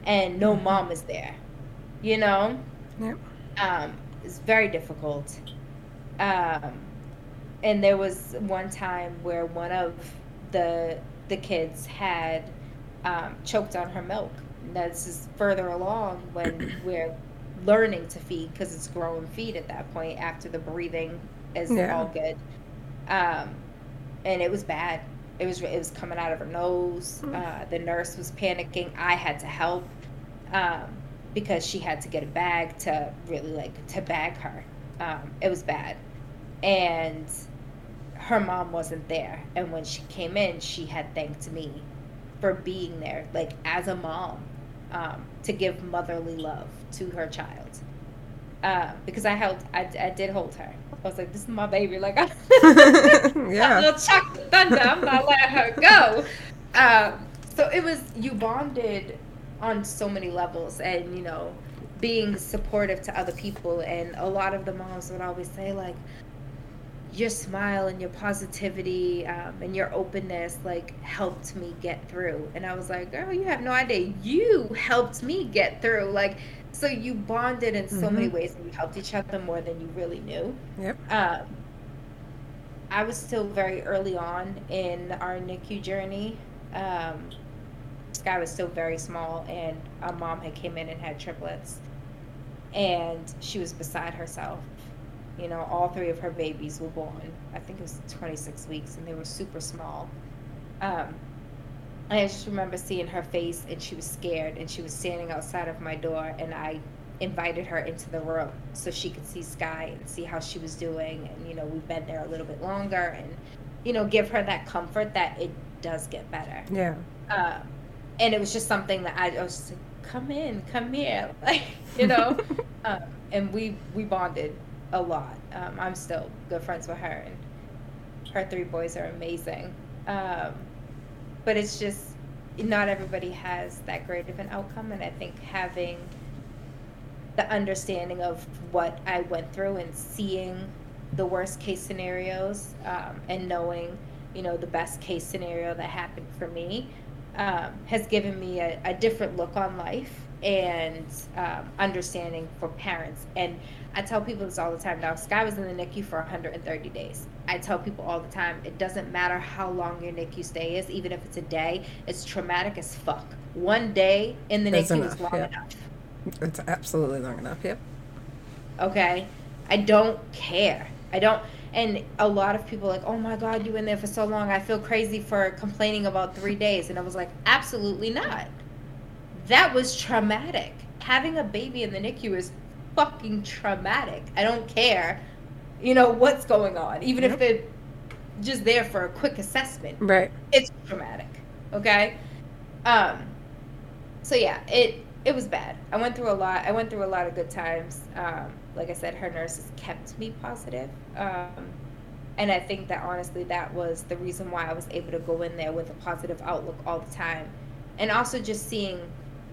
And no Mhm. mom is there you know? Yep. um, it's very difficult. Um, and there was one time where one of the the kids had um, choked on her milk. And this is further along when we're learning to feed because it's growing feed at that point after the breathing is Yeah. all good. Um, and it was bad. It was it was coming out of her nose. Mm. uh, the nurse was panicking. I had to help um, because she had to get a bag to really like to bag her. Um, it was bad. And her mom wasn't there. And when she came in she had thanked me for being there like as a mom um, to give motherly love to her child. Uh, because I held I, I did hold her. I was like this is my baby like I, yeah. little chocolate thunder I'm not letting her go. Um, so it was you bonded on so many levels and you know being supportive to other people. And a lot of the moms would always say like your smile and your positivity um, and your openness like helped me get through. And i was like girl you have no idea. You helped me get through. Like so you bonded in so many Mhm. ways and you helped each other more than you really knew Yep. um, I was still very early on in our NICU journey. Um, Sky was still very small, and our mom had came in and had triplets, and she was beside herself. You know, all three of her babies were born. I think it was 26 weeks, and they were super small. Um, I just remember seeing her face, and she was scared, and she was standing outside of my door, and I invited her into the room so she could see Sky and see how she was doing. And, you know, we've been there a little bit longer and, you know, give her that comfort that it does get better. Yeah. Um, and it was just something that I, I was just like, come in, come here. Like, you know, um, and we, we bonded a lot. Um, I'm still good friends with her and her three boys are amazing. Um, but it's just not everybody has that great of an outcome, and I think having the understanding of what I went through and seeing the worst case scenarios um, and knowing, you know, the best case scenario that happened for me um, has given me a, a, different look on life and um, understanding for parents. And I tell people this all the time now. Sky was in the NICU for 130 days. I tell people all the time it doesn't matter how long your NICU stay is, even if it's a day, it's traumatic as fuck. One day in the That's NICU enough, is long enough. It's absolutely long enough, yep. Okay? I don't care. I don't and a lot of people like, "Oh my god, you in there for so long. I feel crazy for complaining about 3 days." And I was like, "Absolutely not." That was traumatic. Having a baby in the NICU is fucking traumatic. I don't care, you know, what's going on, even yep. if they're just there for a quick assessment. Right. It's traumatic. Okay. Um. So yeah, it it was bad. I went through a lot. I went through a lot of good times. Um, like I said, her nurses kept me positive. Um, and I think that honestly, that was the reason why I was able to go in there with a positive outlook all the time. And also just seeing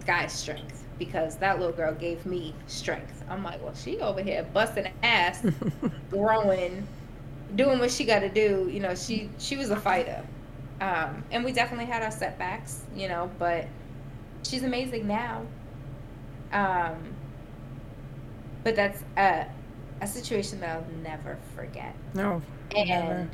Sky's strength because that little girl gave me strength. I'm like, well, she over here busting ass, growing, doing what she got to do. You know, she she was a fighter, um, and we definitely had our setbacks. You know, but she's amazing now. Um, but that's a a situation that I'll never forget. No, and. Never.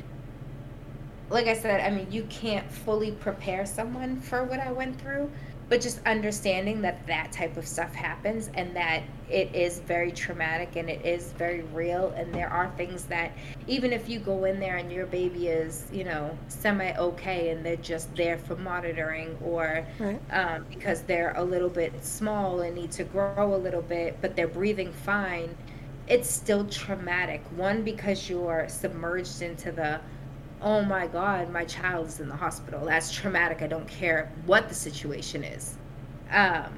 Like I said, I mean, you can't fully prepare someone for what I went through, but just understanding that that type of stuff happens and that it is very traumatic and it is very real and there are things that even if you go in there and your baby is you know semi okay and they're just there for monitoring or right. um, because they're a little bit small and need to grow a little bit but they're breathing fine it's still traumatic one because you're submerged into the oh my God, my child is in the hospital. That's traumatic. I don't care what the situation is. Um,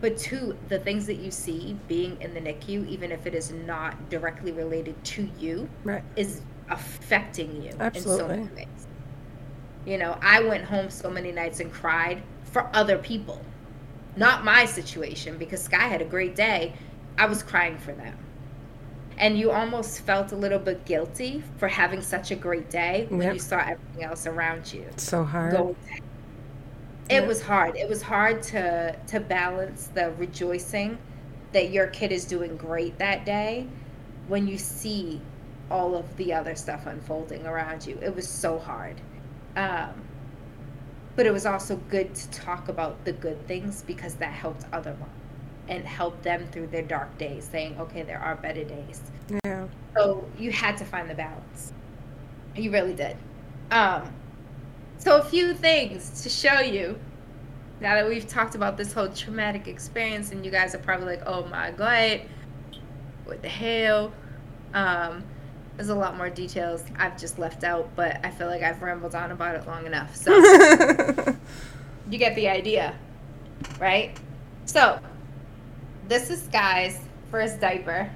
but two, the things that you see being in the NICU, even if it is not directly related to you, right. is affecting you Absolutely. in so many ways. You know, I went home so many nights and cried for other people, not my situation, because Sky had a great day. I was crying for them and you almost felt a little bit guilty for having such a great day when yep. you saw everything else around you. So hard. Go. It was hard. It was hard to to balance the rejoicing that your kid is doing great that day when you see all of the other stuff unfolding around you. It was so hard. Um, but it was also good to talk about the good things because that helped other moms and help them through their dark days, saying, okay, there are better days. Yeah. So you had to find the balance. You really did. Um, so a few things to show you. Now that we've talked about this whole traumatic experience, and you guys are probably like, "Oh my god, what the hell?" Um, there's a lot more details I've just left out, but I feel like I've rambled on about it long enough. So you get the idea, right? So this is Sky's first diaper.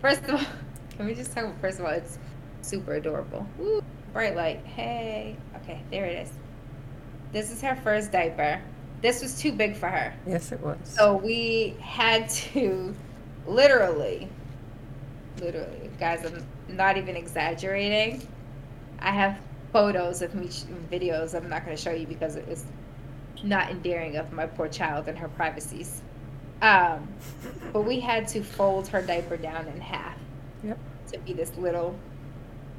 First of all, let me just talk about first of all, it's super adorable. Woo, bright light. Hey. Okay, there it is. This is her first diaper. This was too big for her. Yes, it was. So we had to literally, literally, guys, I'm not even exaggerating. I have photos of me, videos I'm not going to show you because it's not endearing of my poor child and her privacies. Um, but we had to fold her diaper down in half. Yep. To be this little,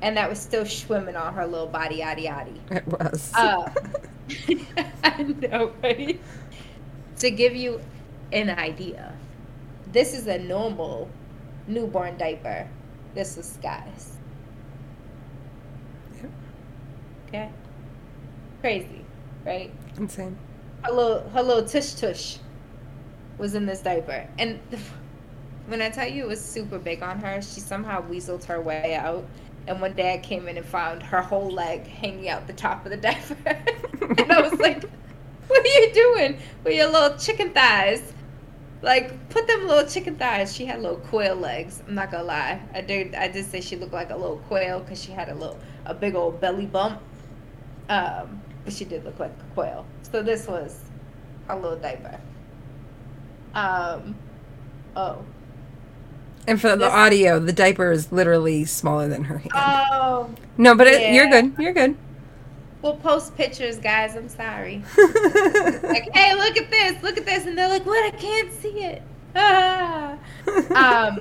and that was still swimming on her little body, yaddy yaddy. It was. Uh, I know, right? To give you an idea, this is a normal newborn diaper. This is Sky's. Yep. Okay. Crazy, right? Insane her little her little tush tush was in this diaper, and when I tell you it was super big on her, she somehow weaseled her way out. And one day I came in and found her whole leg hanging out the top of the diaper, and I was like, "What are you doing with your little chicken thighs?" Like, put them little chicken thighs. She had little quail legs. I'm not gonna lie. I did. I did say she looked like a little quail because she had a little, a big old belly bump. Um, she did look like a quail. So this was a little diaper. Um, oh. And for the audio, the diaper is literally smaller than her hand. Oh, no, but it, you're good. You're good. we'll post pictures, guys. I'm sorry. Like, hey, look at this, look at this, and they're like, "What? I can't see it." Ah. um,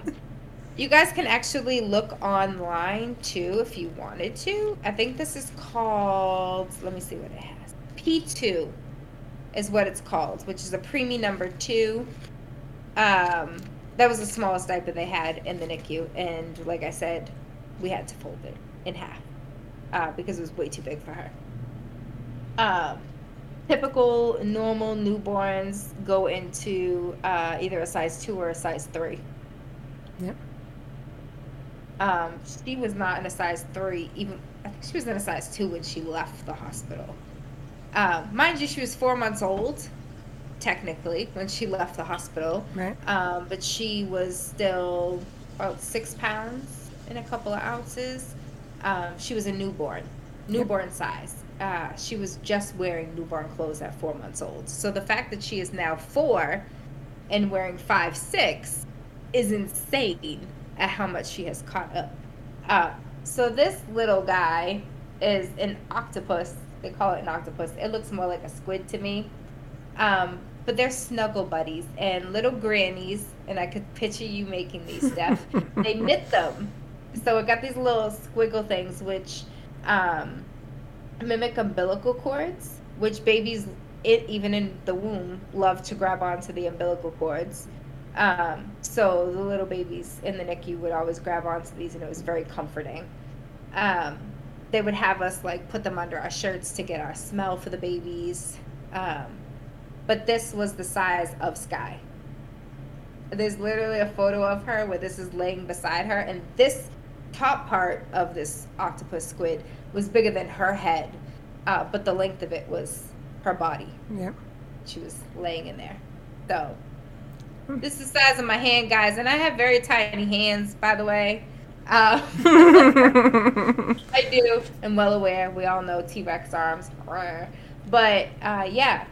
you guys can actually look online too if you wanted to. I think this is called. Let me see what it has. P2 is what it's called, which is a preemie number two. Um, that was the smallest diaper they had in the NICU, and like I said, we had to fold it in half uh, because it was way too big for her. Um, typical normal newborns go into uh, either a size two or a size three. Yep. Um, she was not in a size three, even I think she was in a size two when she left the hospital. Um, mind you, she was four months old, technically, when she left the hospital. Right. Um, but she was still about six pounds and a couple of ounces. Um, she was a newborn, newborn size. Uh, she was just wearing newborn clothes at four months old. So the fact that she is now four and wearing five six is insane at how much she has caught up. Uh, so this little guy is an octopus. They call it an octopus. It looks more like a squid to me. Um, but they're snuggle buddies and little grannies, and I could picture you making these stuff. they knit them. So it got these little squiggle things which um, mimic umbilical cords, which babies, it, even in the womb, love to grab onto the umbilical cords. Um, so the little babies in the NICU would always grab onto these, and it was very comforting. Um, they would have us like put them under our shirts to get our smell for the babies. Um, but this was the size of Sky. There's literally a photo of her where this is laying beside her, and this top part of this octopus squid was bigger than her head, uh, but the length of it was her body. Yep. She was laying in there. So. This is the size of my hand, guys, and I have very tiny hands, by the way. Uh, I do. I'm well aware. We all know T Rex arms. But uh, yeah,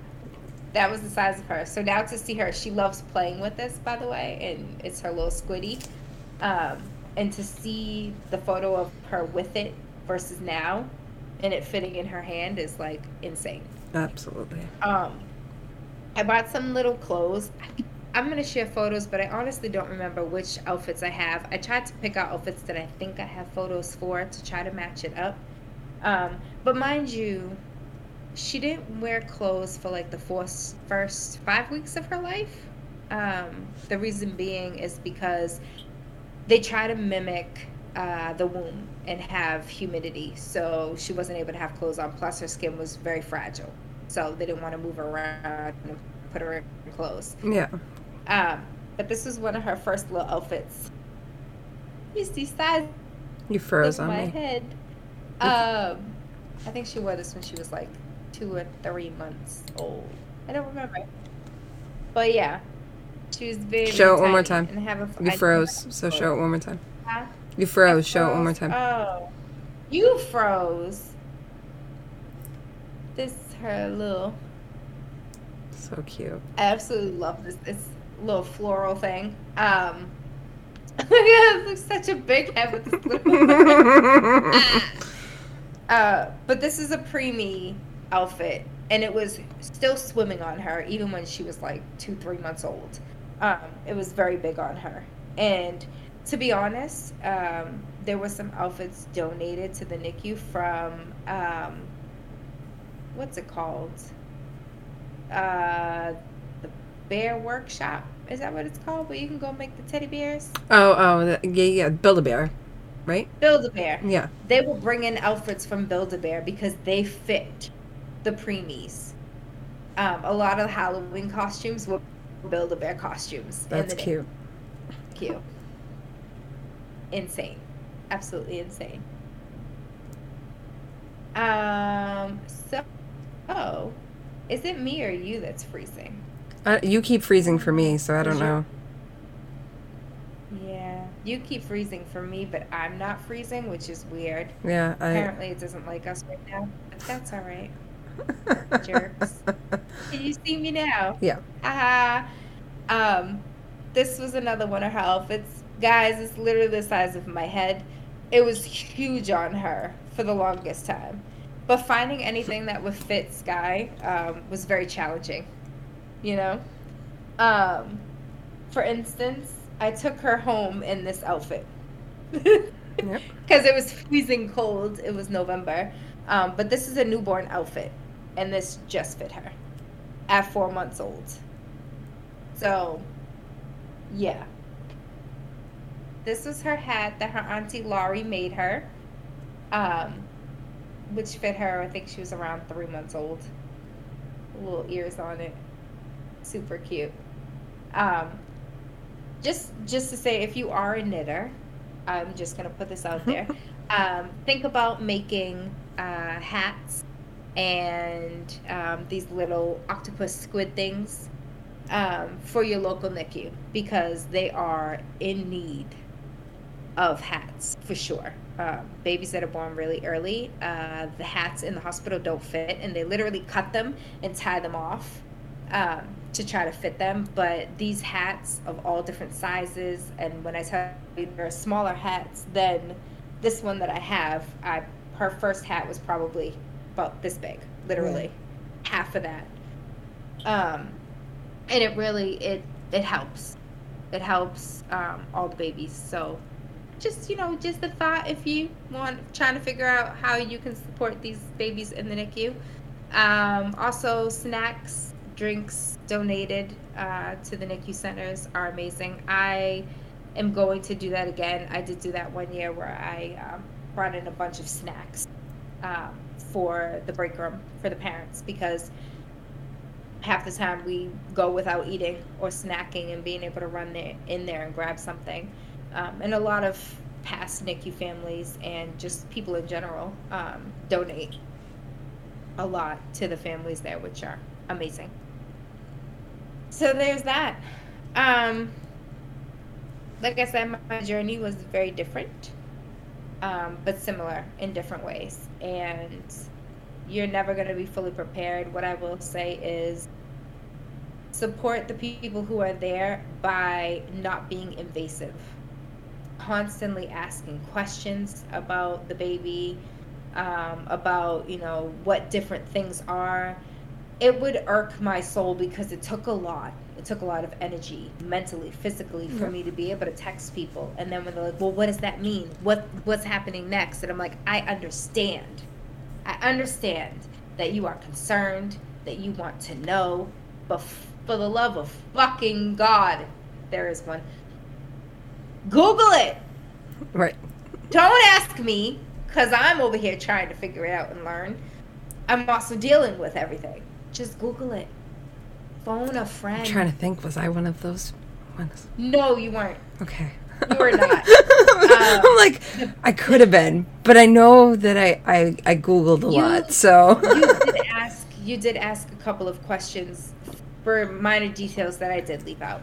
that was the size of her. So now to see her, she loves playing with this, by the way, and it's her little squiddy. Um, and to see the photo of her with it versus now and it fitting in her hand is like insane. Absolutely. Um, I bought some little clothes. I'm gonna share photos, but I honestly don't remember which outfits I have. I tried to pick out outfits that I think I have photos for to try to match it up. Um, but mind you, she didn't wear clothes for like the first first five weeks of her life. Um, the reason being is because they try to mimic uh, the womb and have humidity, so she wasn't able to have clothes on. Plus, her skin was very fragile, so they didn't want to move around and put her in clothes. Yeah. Um, but this was one of her first little outfits. You see size You froze on my me. head. Um, I think she wore this when she was like two or three months old. I don't remember. But yeah, she was very. Show it one more time. And have a, You I- froze, so show it one more time. Huh? You froze. Show it one more time. Oh, you froze. This is her little. So cute. I absolutely love this this little floral thing. Um, it looks such a big head with this little. uh, but this is a preemie outfit, and it was still swimming on her even when she was like two, three months old. Um, it was very big on her, and to be honest, um, there were some outfits donated to the NICU from um, what's it called? Uh, Bear Workshop. Is that what it's called? Where you can go make the teddy bears? Oh, oh, the, yeah, yeah. Build a bear, right? Build a Bear. Yeah. They will bring in outfits from Build a Bear because they fit the preemies. Um, a lot of Halloween costumes were Build a Bear costumes. That's cute. Cute. Insane. Absolutely insane. Um. So, oh, is it me or you that's freezing? Uh, you keep freezing for me, so I don't know. Yeah, you keep freezing for me, but I'm not freezing, which is weird. Yeah, I. Apparently, it doesn't like us right now, but that's all right. Jerks. Can you see me now? Yeah. Haha. um, this was another one of her outfits. Guys, it's literally the size of my head. It was huge on her for the longest time. But finding anything that would fit Sky um, was very challenging. You know? Um, for instance, I took her home in this outfit. Yep. Because it was freezing cold. It was November. Um, but this is a newborn outfit. And this just fit her at four months old. So, yeah. This was her hat that her auntie Laurie made her, um, which fit her. I think she was around three months old. Little ears on it, super cute. Um, just just to say, if you are a knitter, I'm just gonna put this out there. um, think about making uh, hats and um, these little octopus squid things um, for your local NICU because they are in need of hats for sure. Um, babies that are born really early, uh, the hats in the hospital don't fit, and they literally cut them and tie them off um, to try to fit them. But these hats of all different sizes, and when I tell you there are smaller hats than this one that I have, I her first hat was probably about this big, literally half of that. Um, and it really it it helps. It helps um, all the babies. So just you know, just the thought if you want trying to figure out how you can support these babies in the NICU. Um, also, snacks, drinks donated uh, to the NICU centers are amazing. I am going to do that again. I did do that one year where I um, brought in a bunch of snacks um, for the break room for the parents because half the time we go without eating or snacking and being able to run there, in there and grab something. Um, and a lot of past NICU families and just people in general um, donate a lot to the families there, which are amazing. So there's that. Um, like I said, my journey was very different, um, but similar in different ways. And you're never going to be fully prepared. What I will say is support the people who are there by not being invasive constantly asking questions about the baby, um, about, you know, what different things are, it would irk my soul because it took a lot. It took a lot of energy, mentally, physically, for me to be able to text people. And then when they're like, "Well, what does that mean? What what's happening next?" And I'm like, "I understand. I understand that you are concerned, that you want to know, but f- for the love of fucking God, there is one. Google it. Right. Don't ask me because I'm over here trying to figure it out and learn. I'm also dealing with everything. Just Google it. Phone a friend. I'm trying to think. Was I one of those ones? No, you weren't. Okay. You were not. I'm like, I could have been, but I know that I I, I googled a You- lot, so you did ask. You did ask a couple of questions for minor details that I did leave out.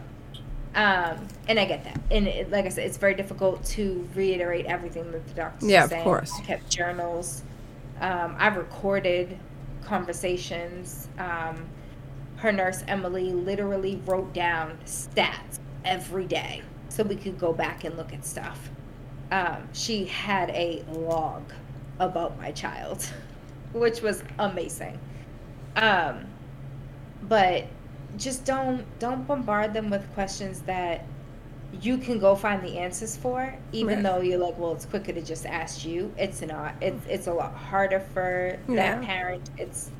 Um, and I get that. And it, like I said, it's very difficult to reiterate everything that the doctor. Yeah, of course. I kept journals. Um, I've recorded conversations. Um, her nurse Emily literally wrote down stats every day so we could go back and look at stuff. Um, she had a log about my child, which was amazing. Um, but just don't don't bombard them with questions that you can go find the answers for even Right. though you're like well it's quicker to just ask you. It's not. It's it's a lot harder for that Yeah. parent. It's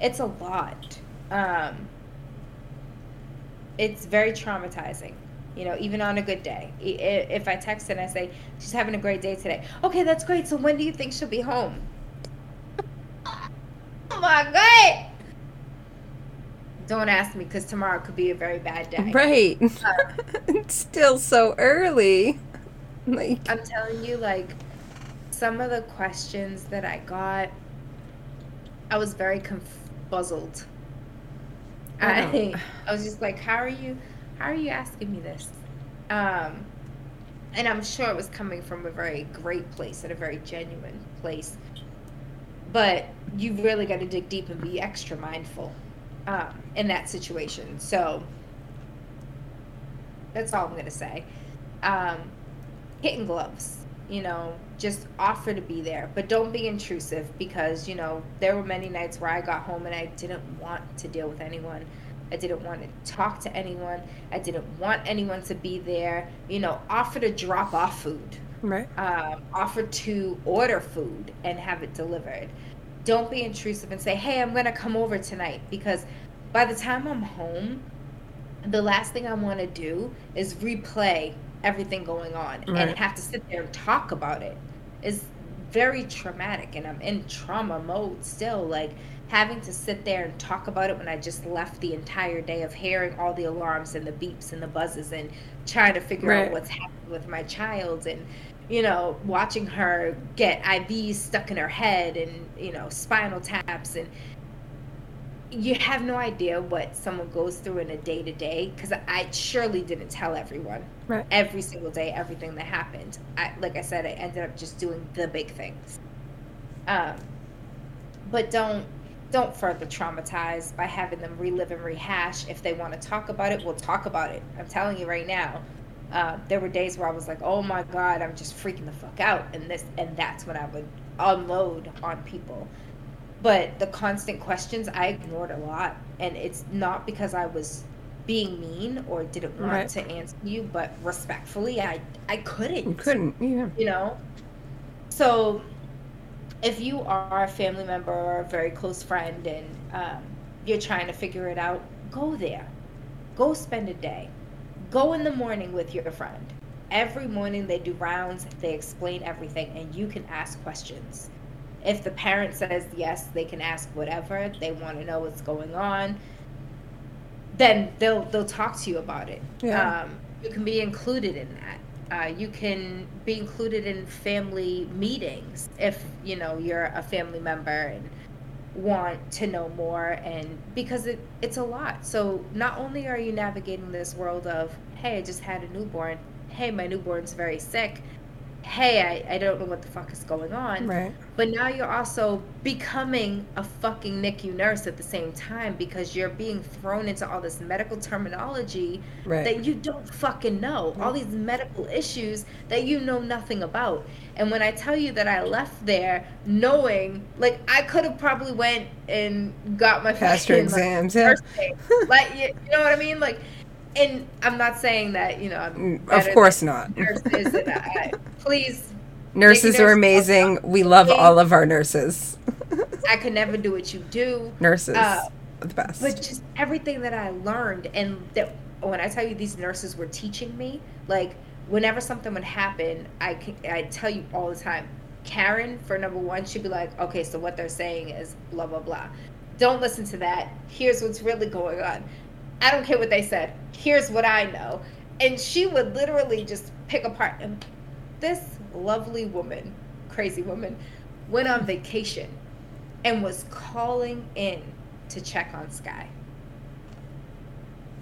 it's a lot. Um it's very traumatizing you know even on a good day. If i text and i say she's having a great day today. Okay that's great. So when do you think she'll be home? Oh my god don't ask me because tomorrow could be a very bad day right. it's still so early. Like, I'm telling you, like, some of the questions that I got, I was very confuzzled. I. I was just like, how are you, how are you asking me this? Um, and I'm sure it was coming from a very great place and a very genuine place. But you really got to dig deep and be extra mindful um, in that situation. So that's all I'm gonna say. Um, hitting gloves, you know, just offer to be there, but don't be intrusive because you know there were many nights where I got home and I didn't want to deal with anyone. I didn't want to talk to anyone. I didn't want anyone to be there. You know, offer to drop off food. Right. Um, offer to order food and have it delivered. Don't be intrusive and say, hey, I'm going to come over tonight. Because by the time I'm home, the last thing I want to do is replay everything going on Right. and have to sit there and talk about it. it. Is very traumatic and I'm in trauma mode still. Like having to sit there and talk about it when I just left the entire day of hearing all the alarms and the beeps and the buzzes and trying to figure Right. out what's happening with my child and you know watching her get IVs stuck in her head and you know spinal taps and you have no idea what someone goes through in a day to day because I surely didn't tell everyone Right. every single day everything that happened. I, like I said, I ended up just doing the big things. Um, but don't don't further traumatize by having them relive and rehash. If they want to talk about it, we'll talk about it. I'm telling you right now. Uh, there were days where I was like, "Oh my god, I'm just freaking the fuck out," and this and that's when I would unload on people. But the constant questions, I ignored a lot, and it's not because I was being mean or didn't want Right. to answer you, but respectfully, I I couldn't You couldn't. Yeah. you know so if you are a family member or a very close friend and um, you're trying to figure it out go there go spend a day go in the morning with your friend. Every morning they do rounds they explain everything and you can ask questions. If the parent says yes they can ask whatever they want to know what's going on then they'll they'll talk to you about it. Yeah. um, you can be included in that. Uh, you can be included in family meetings if you know you're a family member and want to know more and because it, it's a lot. So not only are you navigating this world of hey i just had a newborn. Hey my newborn's very sick hey i, I don't know what the fuck is going on Right. but now you're also becoming a fucking NICU nurse at the same time because you're being thrown into all this medical terminology Right. that you don't fucking know. All these medical issues that you know nothing about. And when I tell you that I left there knowing, like, I could have probably went and got my your fucking, like, exams, yeah. like, you, you know what I mean? Like, and I'm not saying that you know I'm Mm, Of course not. nurses. I, please Nurses are amazing. We love all of our nurses. I could never do what you do. nurses, Uh, the best. But just everything that I learned, and that when I tell you these nurses were teaching me, like whenever something would happen, I can, I tell you all the time. Karen, for number one, she'd be like, okay, so what they're saying is blah blah blah. Don't listen to that. Here's what's really going on. I don't care what they said. Here's what I know. And she would literally just pick apart. And this lovely woman, crazy woman, went on vacation and was calling in to check on Sky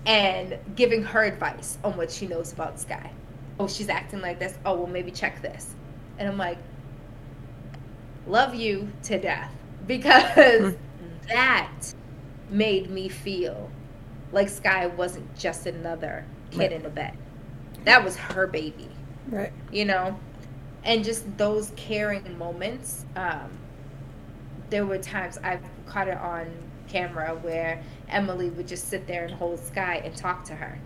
and giving her advice on what she knows about Sky. Oh, she's acting like this. Oh, well, maybe check this. And I'm like, love you to death because that made me feel like Sky wasn't just another kid Right. in a bed. That was her baby right. you know and just those caring moments um there were times i've caught it on camera where emily would just sit there and hold sky and talk to her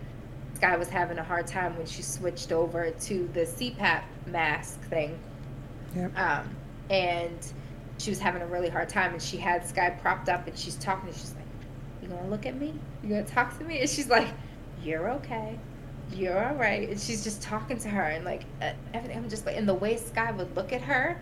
sky was having a hard time when she switched over to the cpap mask thing Yep. um and she was having a really hard time and she had sky propped up and she's talking and she's like gonna look at me? You gonna talk to me? And she's like you're okay. You're all right. And she's just talking to her and like everything i'm just like and the way sky would look at her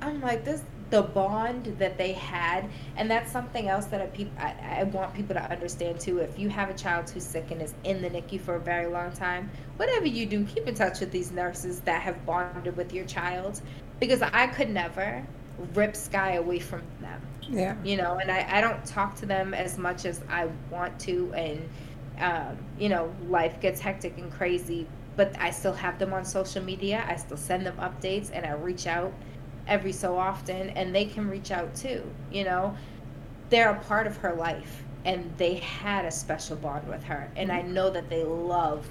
i'm like this the bond that they had and that's something else that I, peop- I, I want people to understand too. If you have a child who's sick and is in the nicu for a very long time whatever you do keep in touch with these nurses that have bonded with your child. Because i could never rip sky away from them Yeah. you know and I, I don't talk to them as much as i want to and um, you know life gets hectic and crazy but I still have them on social media. I still send them updates and I reach out every so often and they can reach out too, you know. They're a part of her life and they had a special bond with her and I know that they love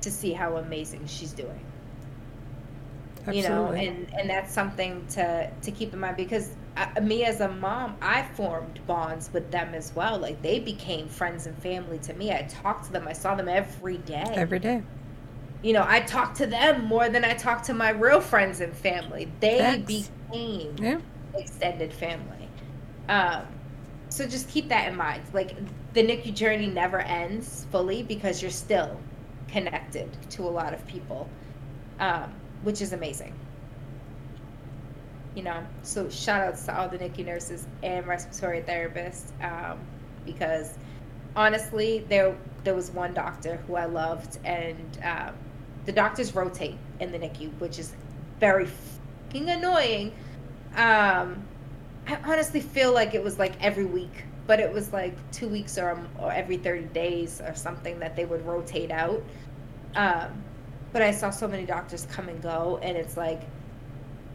to see how amazing she's doing. Absolutely. You know, and and that's something to to keep in mind because I, me as a mom, I formed bonds with them as well. Like they became friends and family to me. I talked to them. I saw them every day. Every day you know, I talked to them more than I talked to my real friends and family. They That's, became yeah. extended family. Um, so just keep that in mind. Like the NICU journey never ends fully because you're still connected to a lot of people, um, which is amazing. You know, so shout outs to all the NICU nurses and respiratory therapists um, because honestly, there there was one doctor who I loved and um, the doctors rotate in the NICU, which is very fucking annoying. Um, I honestly feel like it was like every week, but it was like two weeks or, or every 30 days or something that they would rotate out. Um, but I saw so many doctors come and go, and it's like,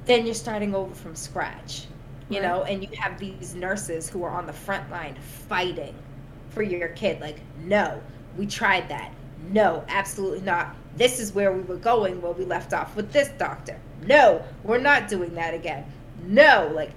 then you're starting over from scratch, you right. know, and you have these nurses who are on the front line fighting for your kid. Like, no, we tried that. No, absolutely not this is where we were going where we left off with this doctor. No, we're not doing that again. No, like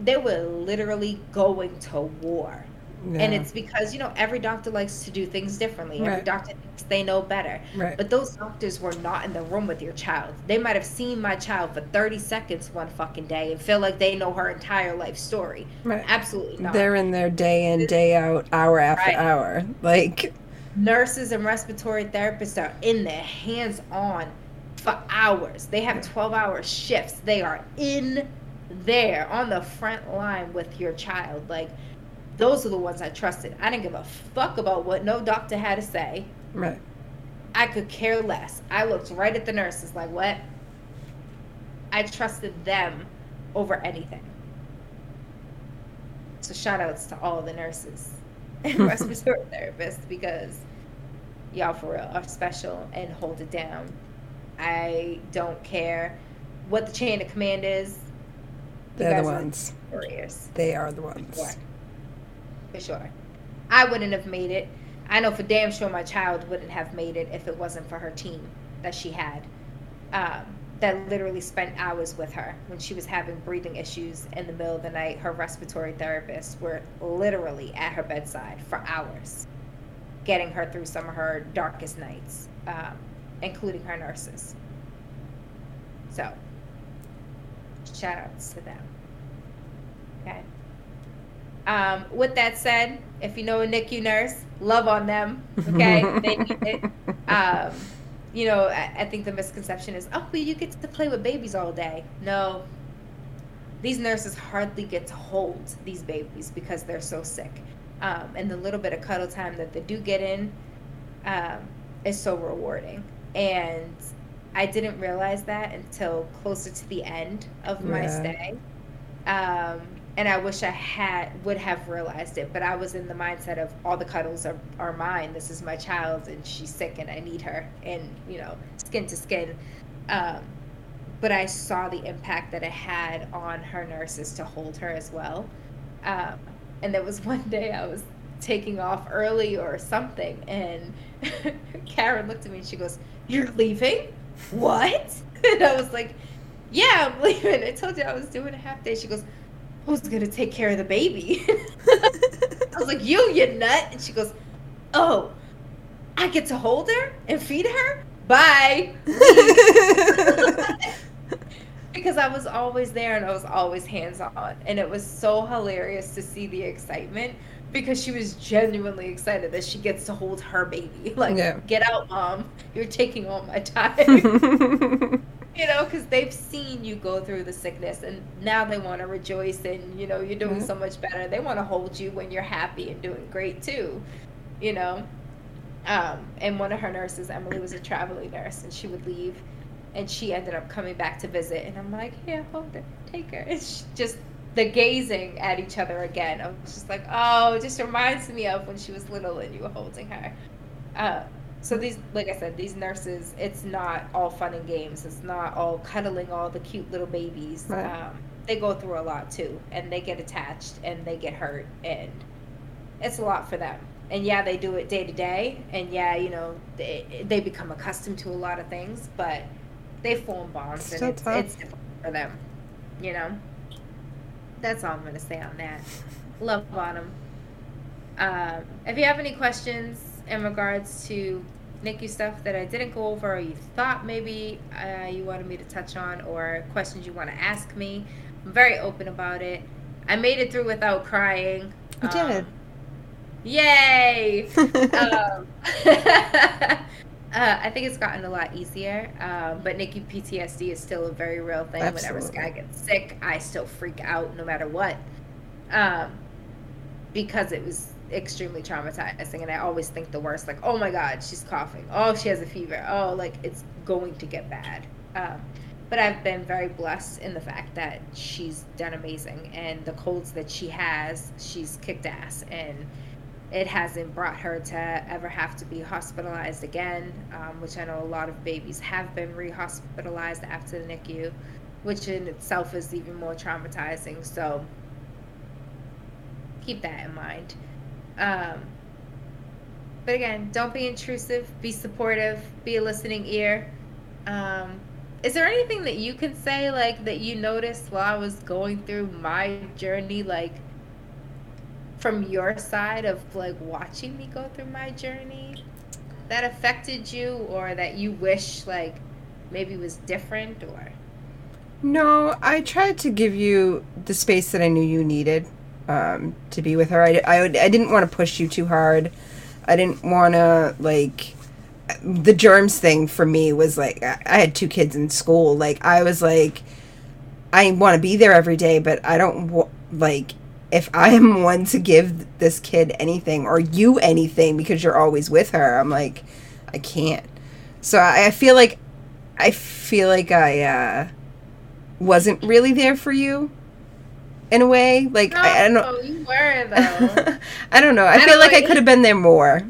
they were literally going to war. Yeah. And it's because, you know, every doctor likes to do things differently. Right. Every doctor thinks they know better. Right. But those doctors were not in the room with your child. They might have seen my child for 30 seconds one fucking day and feel like they know her entire life story. Right. Absolutely not. They're in there day in, day out, hour after right. hour. Like, nurses and respiratory therapists are in there hands on for hours. They have 12 hour shifts. They are in there on the front line with your child. Like, those are the ones I trusted. I didn't give a fuck about what no doctor had to say. Right. I could care less. I looked right at the nurses, like, what? I trusted them over anything. So, shout outs to all the nurses and respiratory therapists because y'all for real are special and hold it down. I don't care what the chain of command is. They're the ones. Warriors. They are the ones. For sure. I wouldn't have made it. I know for damn sure my child wouldn't have made it if it wasn't for her team that she had. Um, that literally spent hours with her when she was having breathing issues in the middle of the night. Her respiratory therapists were literally at her bedside for hours, getting her through some of her darkest nights, um, including her nurses. So, shout outs to them. Okay. Um, with that said, if you know a NICU nurse, love on them. Okay, they need it. Um, you know, I, I think the misconception is, oh, well, you get to play with babies all day. No, these nurses hardly get to hold these babies because they're so sick. Um, and the little bit of cuddle time that they do get in um, is so rewarding. And I didn't realize that until closer to the end of my yeah. stay. And I wish I had would have realized it, but I was in the mindset of all the cuddles are, are mine. This is my child, and she's sick, and I need her, and you know, skin to skin. Um, but I saw the impact that it had on her nurses to hold her as well. Um, and there was one day I was taking off early or something, and Karen looked at me and she goes, "You're leaving? What?" And I was like, "Yeah, I'm leaving. I told you I was doing a half day." She goes who's gonna take care of the baby? I was like, you, you nut. And she goes, oh, I get to hold her and feed her? Bye. because I was always there and I was always hands on. And it was so hilarious to see the excitement because she was genuinely excited that she gets to hold her baby. Like, yeah. get out, mom. You're taking all my time you know, because they've seen you go through the sickness and now they want to rejoice and, you know, you're doing mm-hmm. so much better. They want to hold you when you're happy and doing great too, you know. Um, and one of her nurses, Emily, was a traveling nurse and she would leave and she ended up coming back to visit. And I'm like, yeah, hold her, take her. It's just the gazing at each other again. I was just like, oh, it just reminds me of when she was little and you were holding her. Uh, So these, like I said, these nurses, it's not all fun and games. It's not all cuddling all the cute little babies. Right. Um, they go through a lot too, and they get attached and they get hurt, and it's a lot for them. And yeah, they do it day to day, and yeah, you know, they, they become accustomed to a lot of things, but they form bonds, Still and it's, tough. it's difficult for them. You know, that's all I'm gonna say on that. Love Bottom. Um, if you have any questions in regards to NICU stuff that I didn't go over, or you thought maybe uh, you wanted me to touch on, or questions you want to ask me, I'm very open about it. I made it through without crying. You did. Um, yay! um, uh, I think it's gotten a lot easier, um, but NICU PTSD is still a very real thing. Whenever Sky gets sick, I still freak out no matter what, um, because it was extremely traumatizing, and I always think the worst. Like, oh my God, she's coughing. Oh, she has a fever. Oh, like it's going to get bad. Um, but I've been very blessed in the fact that she's done amazing, and the colds that she has, she's kicked ass, and it hasn't brought her to ever have to be hospitalized again, um, which I know a lot of babies have been re-hospitalized after the NICU, which in itself is even more traumatizing. So keep that in mind. Um, but again, don't be intrusive. Be supportive. Be a listening ear. Um, is there anything that you can say, like that you noticed while I was going through my journey, like from your side of like watching me go through my journey, that affected you, or that you wish like maybe was different, or No, I tried to give you the space that I knew you needed um, to be with her. I, I, I didn't want to push you too hard. I didn't want to, like, the germs thing for me was like, I had two kids in school. Like, I was like, I want to be there every day, but I don't, like, if I am one to give this kid anything or you anything because you're always with her, I'm like, I can't. So I, I feel like, I feel like I, uh, wasn't really there for you in a way like I, I don't know you were though I don't know I, I feel like I could have been there more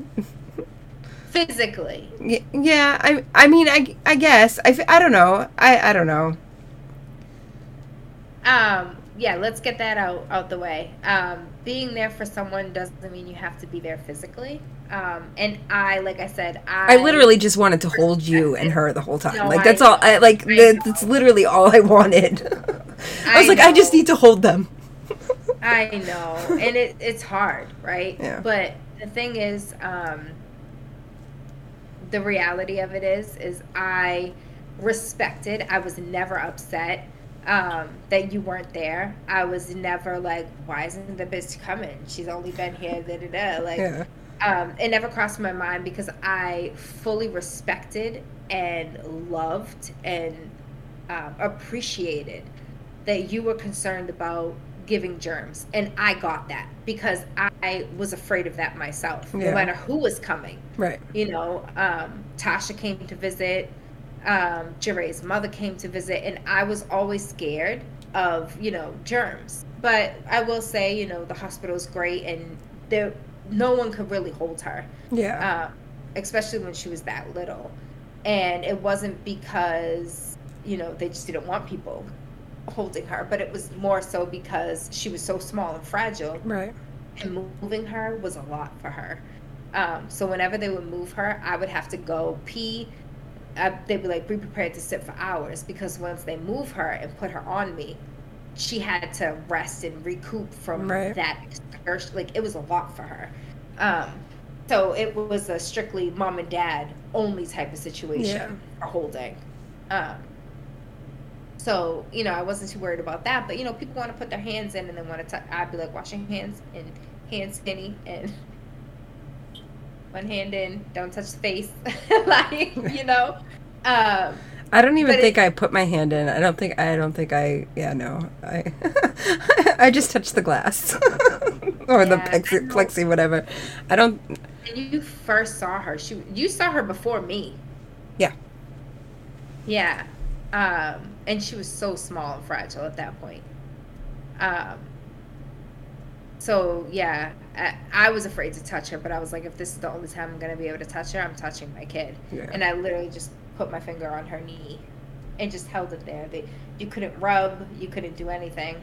physically. Yeah I I mean I, I guess I. I don't know I I don't know Um, yeah, let's get that out out the way. Um, being there for someone doesn't mean you have to be there physically. Um, and I, like I said, I, I literally just wanted to hold you and her the whole time No, like I that's all. I like I the, that's literally all I wanted I was I like I just need to hold them I know, and it, it's hard, right? Yeah. But the thing is, um, the reality of it is, is I respected. I was never upset um, that you weren't there. I was never like, why isn't the bitch coming? She's only been here, da da da. Like, yeah um, it never crossed my mind because I fully respected and loved and um, appreciated that you were concerned about giving germs. And I got that because I was afraid of that myself, Yeah. no matter who was coming. right You know, um, Tasha came to visit, um, Jeray's mother came to visit, and I was always scared of, you know, germs. But I will say, you know, the hospital's great and there no one could really hold her yeah um, especially when she was that little. And it wasn't because, you know, they just didn't want people holding her, but it was more so because she was so small and fragile, right and moving her was a lot for her. Um, so whenever they would move her, I would have to go pee. Uh, they'd be like, be prepared to sit for hours because once they move her and put her on me, she had to rest and recoup from Right. that Like it was a lot for her. Um, so it was a strictly mom and dad only type of situation Yeah. for holding. Um, so you know, I wasn't too worried about that. But you know, people want to put their hands in and then want to. T- I'd be like, wash your hands and hand skinny and one hand in, don't touch the face, like you know. Um, I don't even But it- think I put my hand in. I don't think I don't think I yeah no. I I just touched the glass or the plexi, plexi whatever. I don't and you first saw her. She you saw her before me. Yeah. Yeah. Um, and she was so small and fragile at that point. Um, so yeah, I, I, was afraid to touch her, but I was like, if this is the only time I'm gonna be able to touch her, I'm touching my kid. Yeah. And I literally just put my finger on her knee and just held it there. They, you couldn't rub, you couldn't do anything,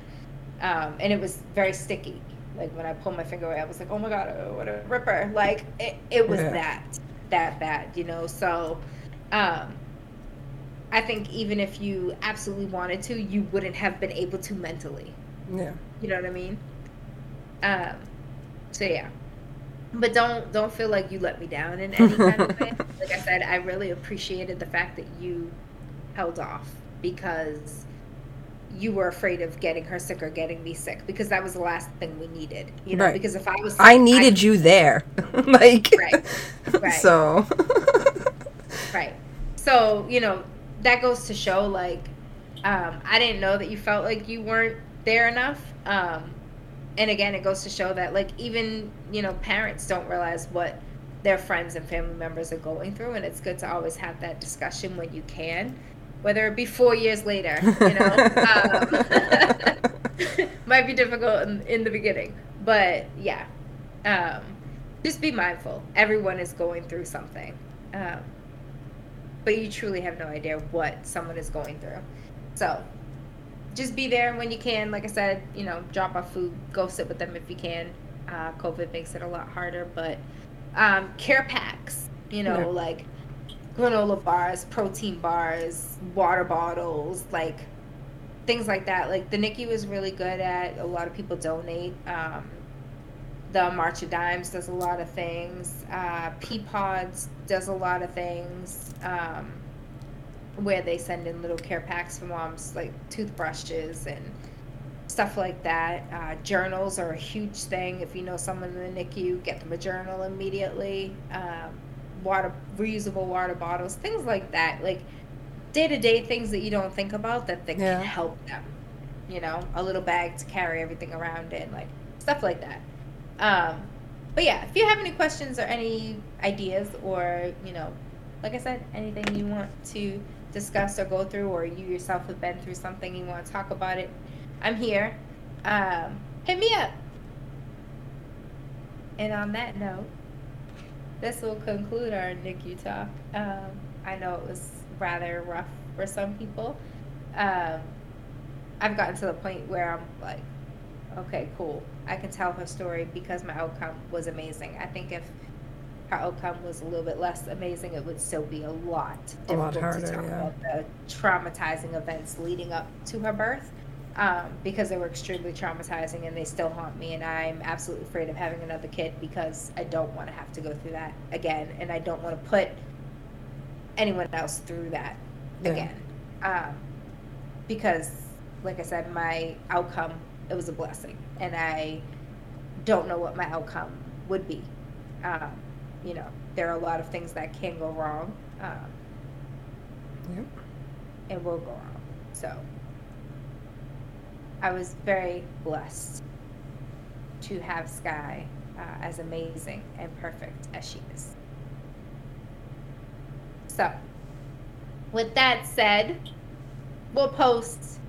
um, and it was very sticky. Like when I pulled my finger away, I was like, oh my god, oh, what a ripper! Like it, it was yeah. that that bad, you know. So, um, I think even if you absolutely wanted to, you wouldn't have been able to mentally. Yeah. You know what I mean? Um, so yeah. But don't don't feel like you let me down in any kind of way. Like I said, I really appreciated the fact that you held off because you were afraid of getting her sick or getting me sick because that was the last thing we needed. You know, right. because if I was sick, I needed I, you there. like right. right. So Right. So, you know, that goes to show like um, I didn't know that you felt like you weren't there enough. Um, and again, it goes to show that like even you know parents don't realize what their friends and family members are going through, and it's good to always have that discussion when you can, whether it be four years later. You know, um, might be difficult in, in, the beginning, but yeah, um, just be mindful. Everyone is going through something. Um, but you truly have no idea what someone is going through. So just be there when you can. Like I said, you know, drop off food, go sit with them if you can. Uh, COVID makes it a lot harder, but um, care packs, you know, yeah. like granola bars, protein bars, water bottles, like things like that. Like the NICU is really good at. A lot of people donate. Um, the March of Dimes does a lot of things. Uh, Peapods does a lot of things. Um, where they send in little care packs for moms, like toothbrushes and stuff like that. Uh, journals are a huge thing. If you know someone in the NICU, get them a journal immediately. Um, water, reusable water bottles, things like that. Like day to day things that you don't think about that, that yeah. can help them. You know, a little bag to carry everything around in, like stuff like that. Um, but yeah, if you have any questions or any ideas, or you know, like I said, anything you want to discuss or go through, or you yourself have been through something you want to talk about it, I'm here. Um, hit me up. And on that note, this will conclude our NICU talk. Um, I know it was rather rough for some people. Um, I've gotten to the point where I'm like, okay, cool. I can tell her story because my outcome was amazing. I think if her outcome was a little bit less amazing, it would still be a lot difficult a lot harder, to talk yeah. about the traumatizing events leading up to her birth. Um, because they were extremely traumatizing and they still haunt me and i'm absolutely afraid of having another kid because i don't want to have to go through that again and i don't want to put anyone else through that yeah. again um, because like i said my outcome it was a blessing and i don't know what my outcome would be um, you know, there are a lot of things that can go wrong. Um, yep. And will go wrong. So I was very blessed to have Sky uh, as amazing and perfect as she is. So, with that said, we'll post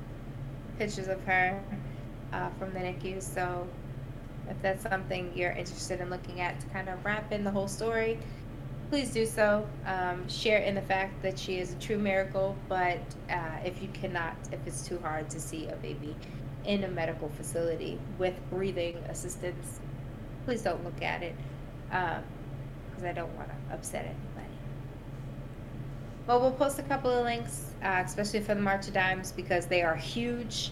pictures of her uh, from the NICU. So if that's something you're interested in looking at to kind of wrap in the whole story, please do so. Um, share in the fact that she is a true miracle, but uh, if you cannot, if it's too hard to see a baby in a medical facility with breathing assistance, please don't look at it because um, I don't want to upset anybody. Well, we'll post a couple of links, uh, especially for the March of Dimes, because they are huge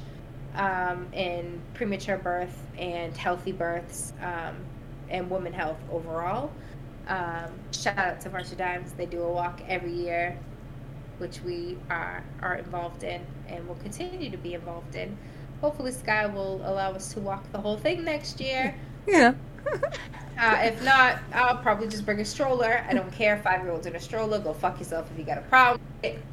um, in premature birth and healthy births um, and women health overall. Um, shout out to March of Dimes. They do a walk every year, which we are, are involved in and will continue to be involved in. Hopefully, Sky will allow us to walk the whole thing next year. Yeah. uh, if not, I'll probably just bring a stroller. I don't care. Five year olds in a stroller. Go fuck yourself if you got a problem.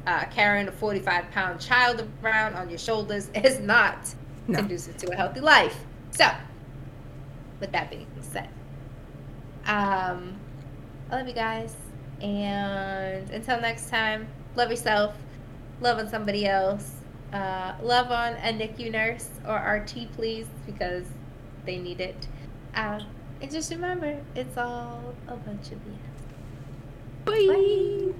Uh, carrying a 45 pound child around on your shoulders is not no. conducive to a healthy life. So, with that being said, um, I love you guys. And until next time, love yourself, love on somebody else, uh, love on a NICU nurse or RT, please, because they need it. Uh, and just remember, it's all a bunch of BS. Bye. Bye.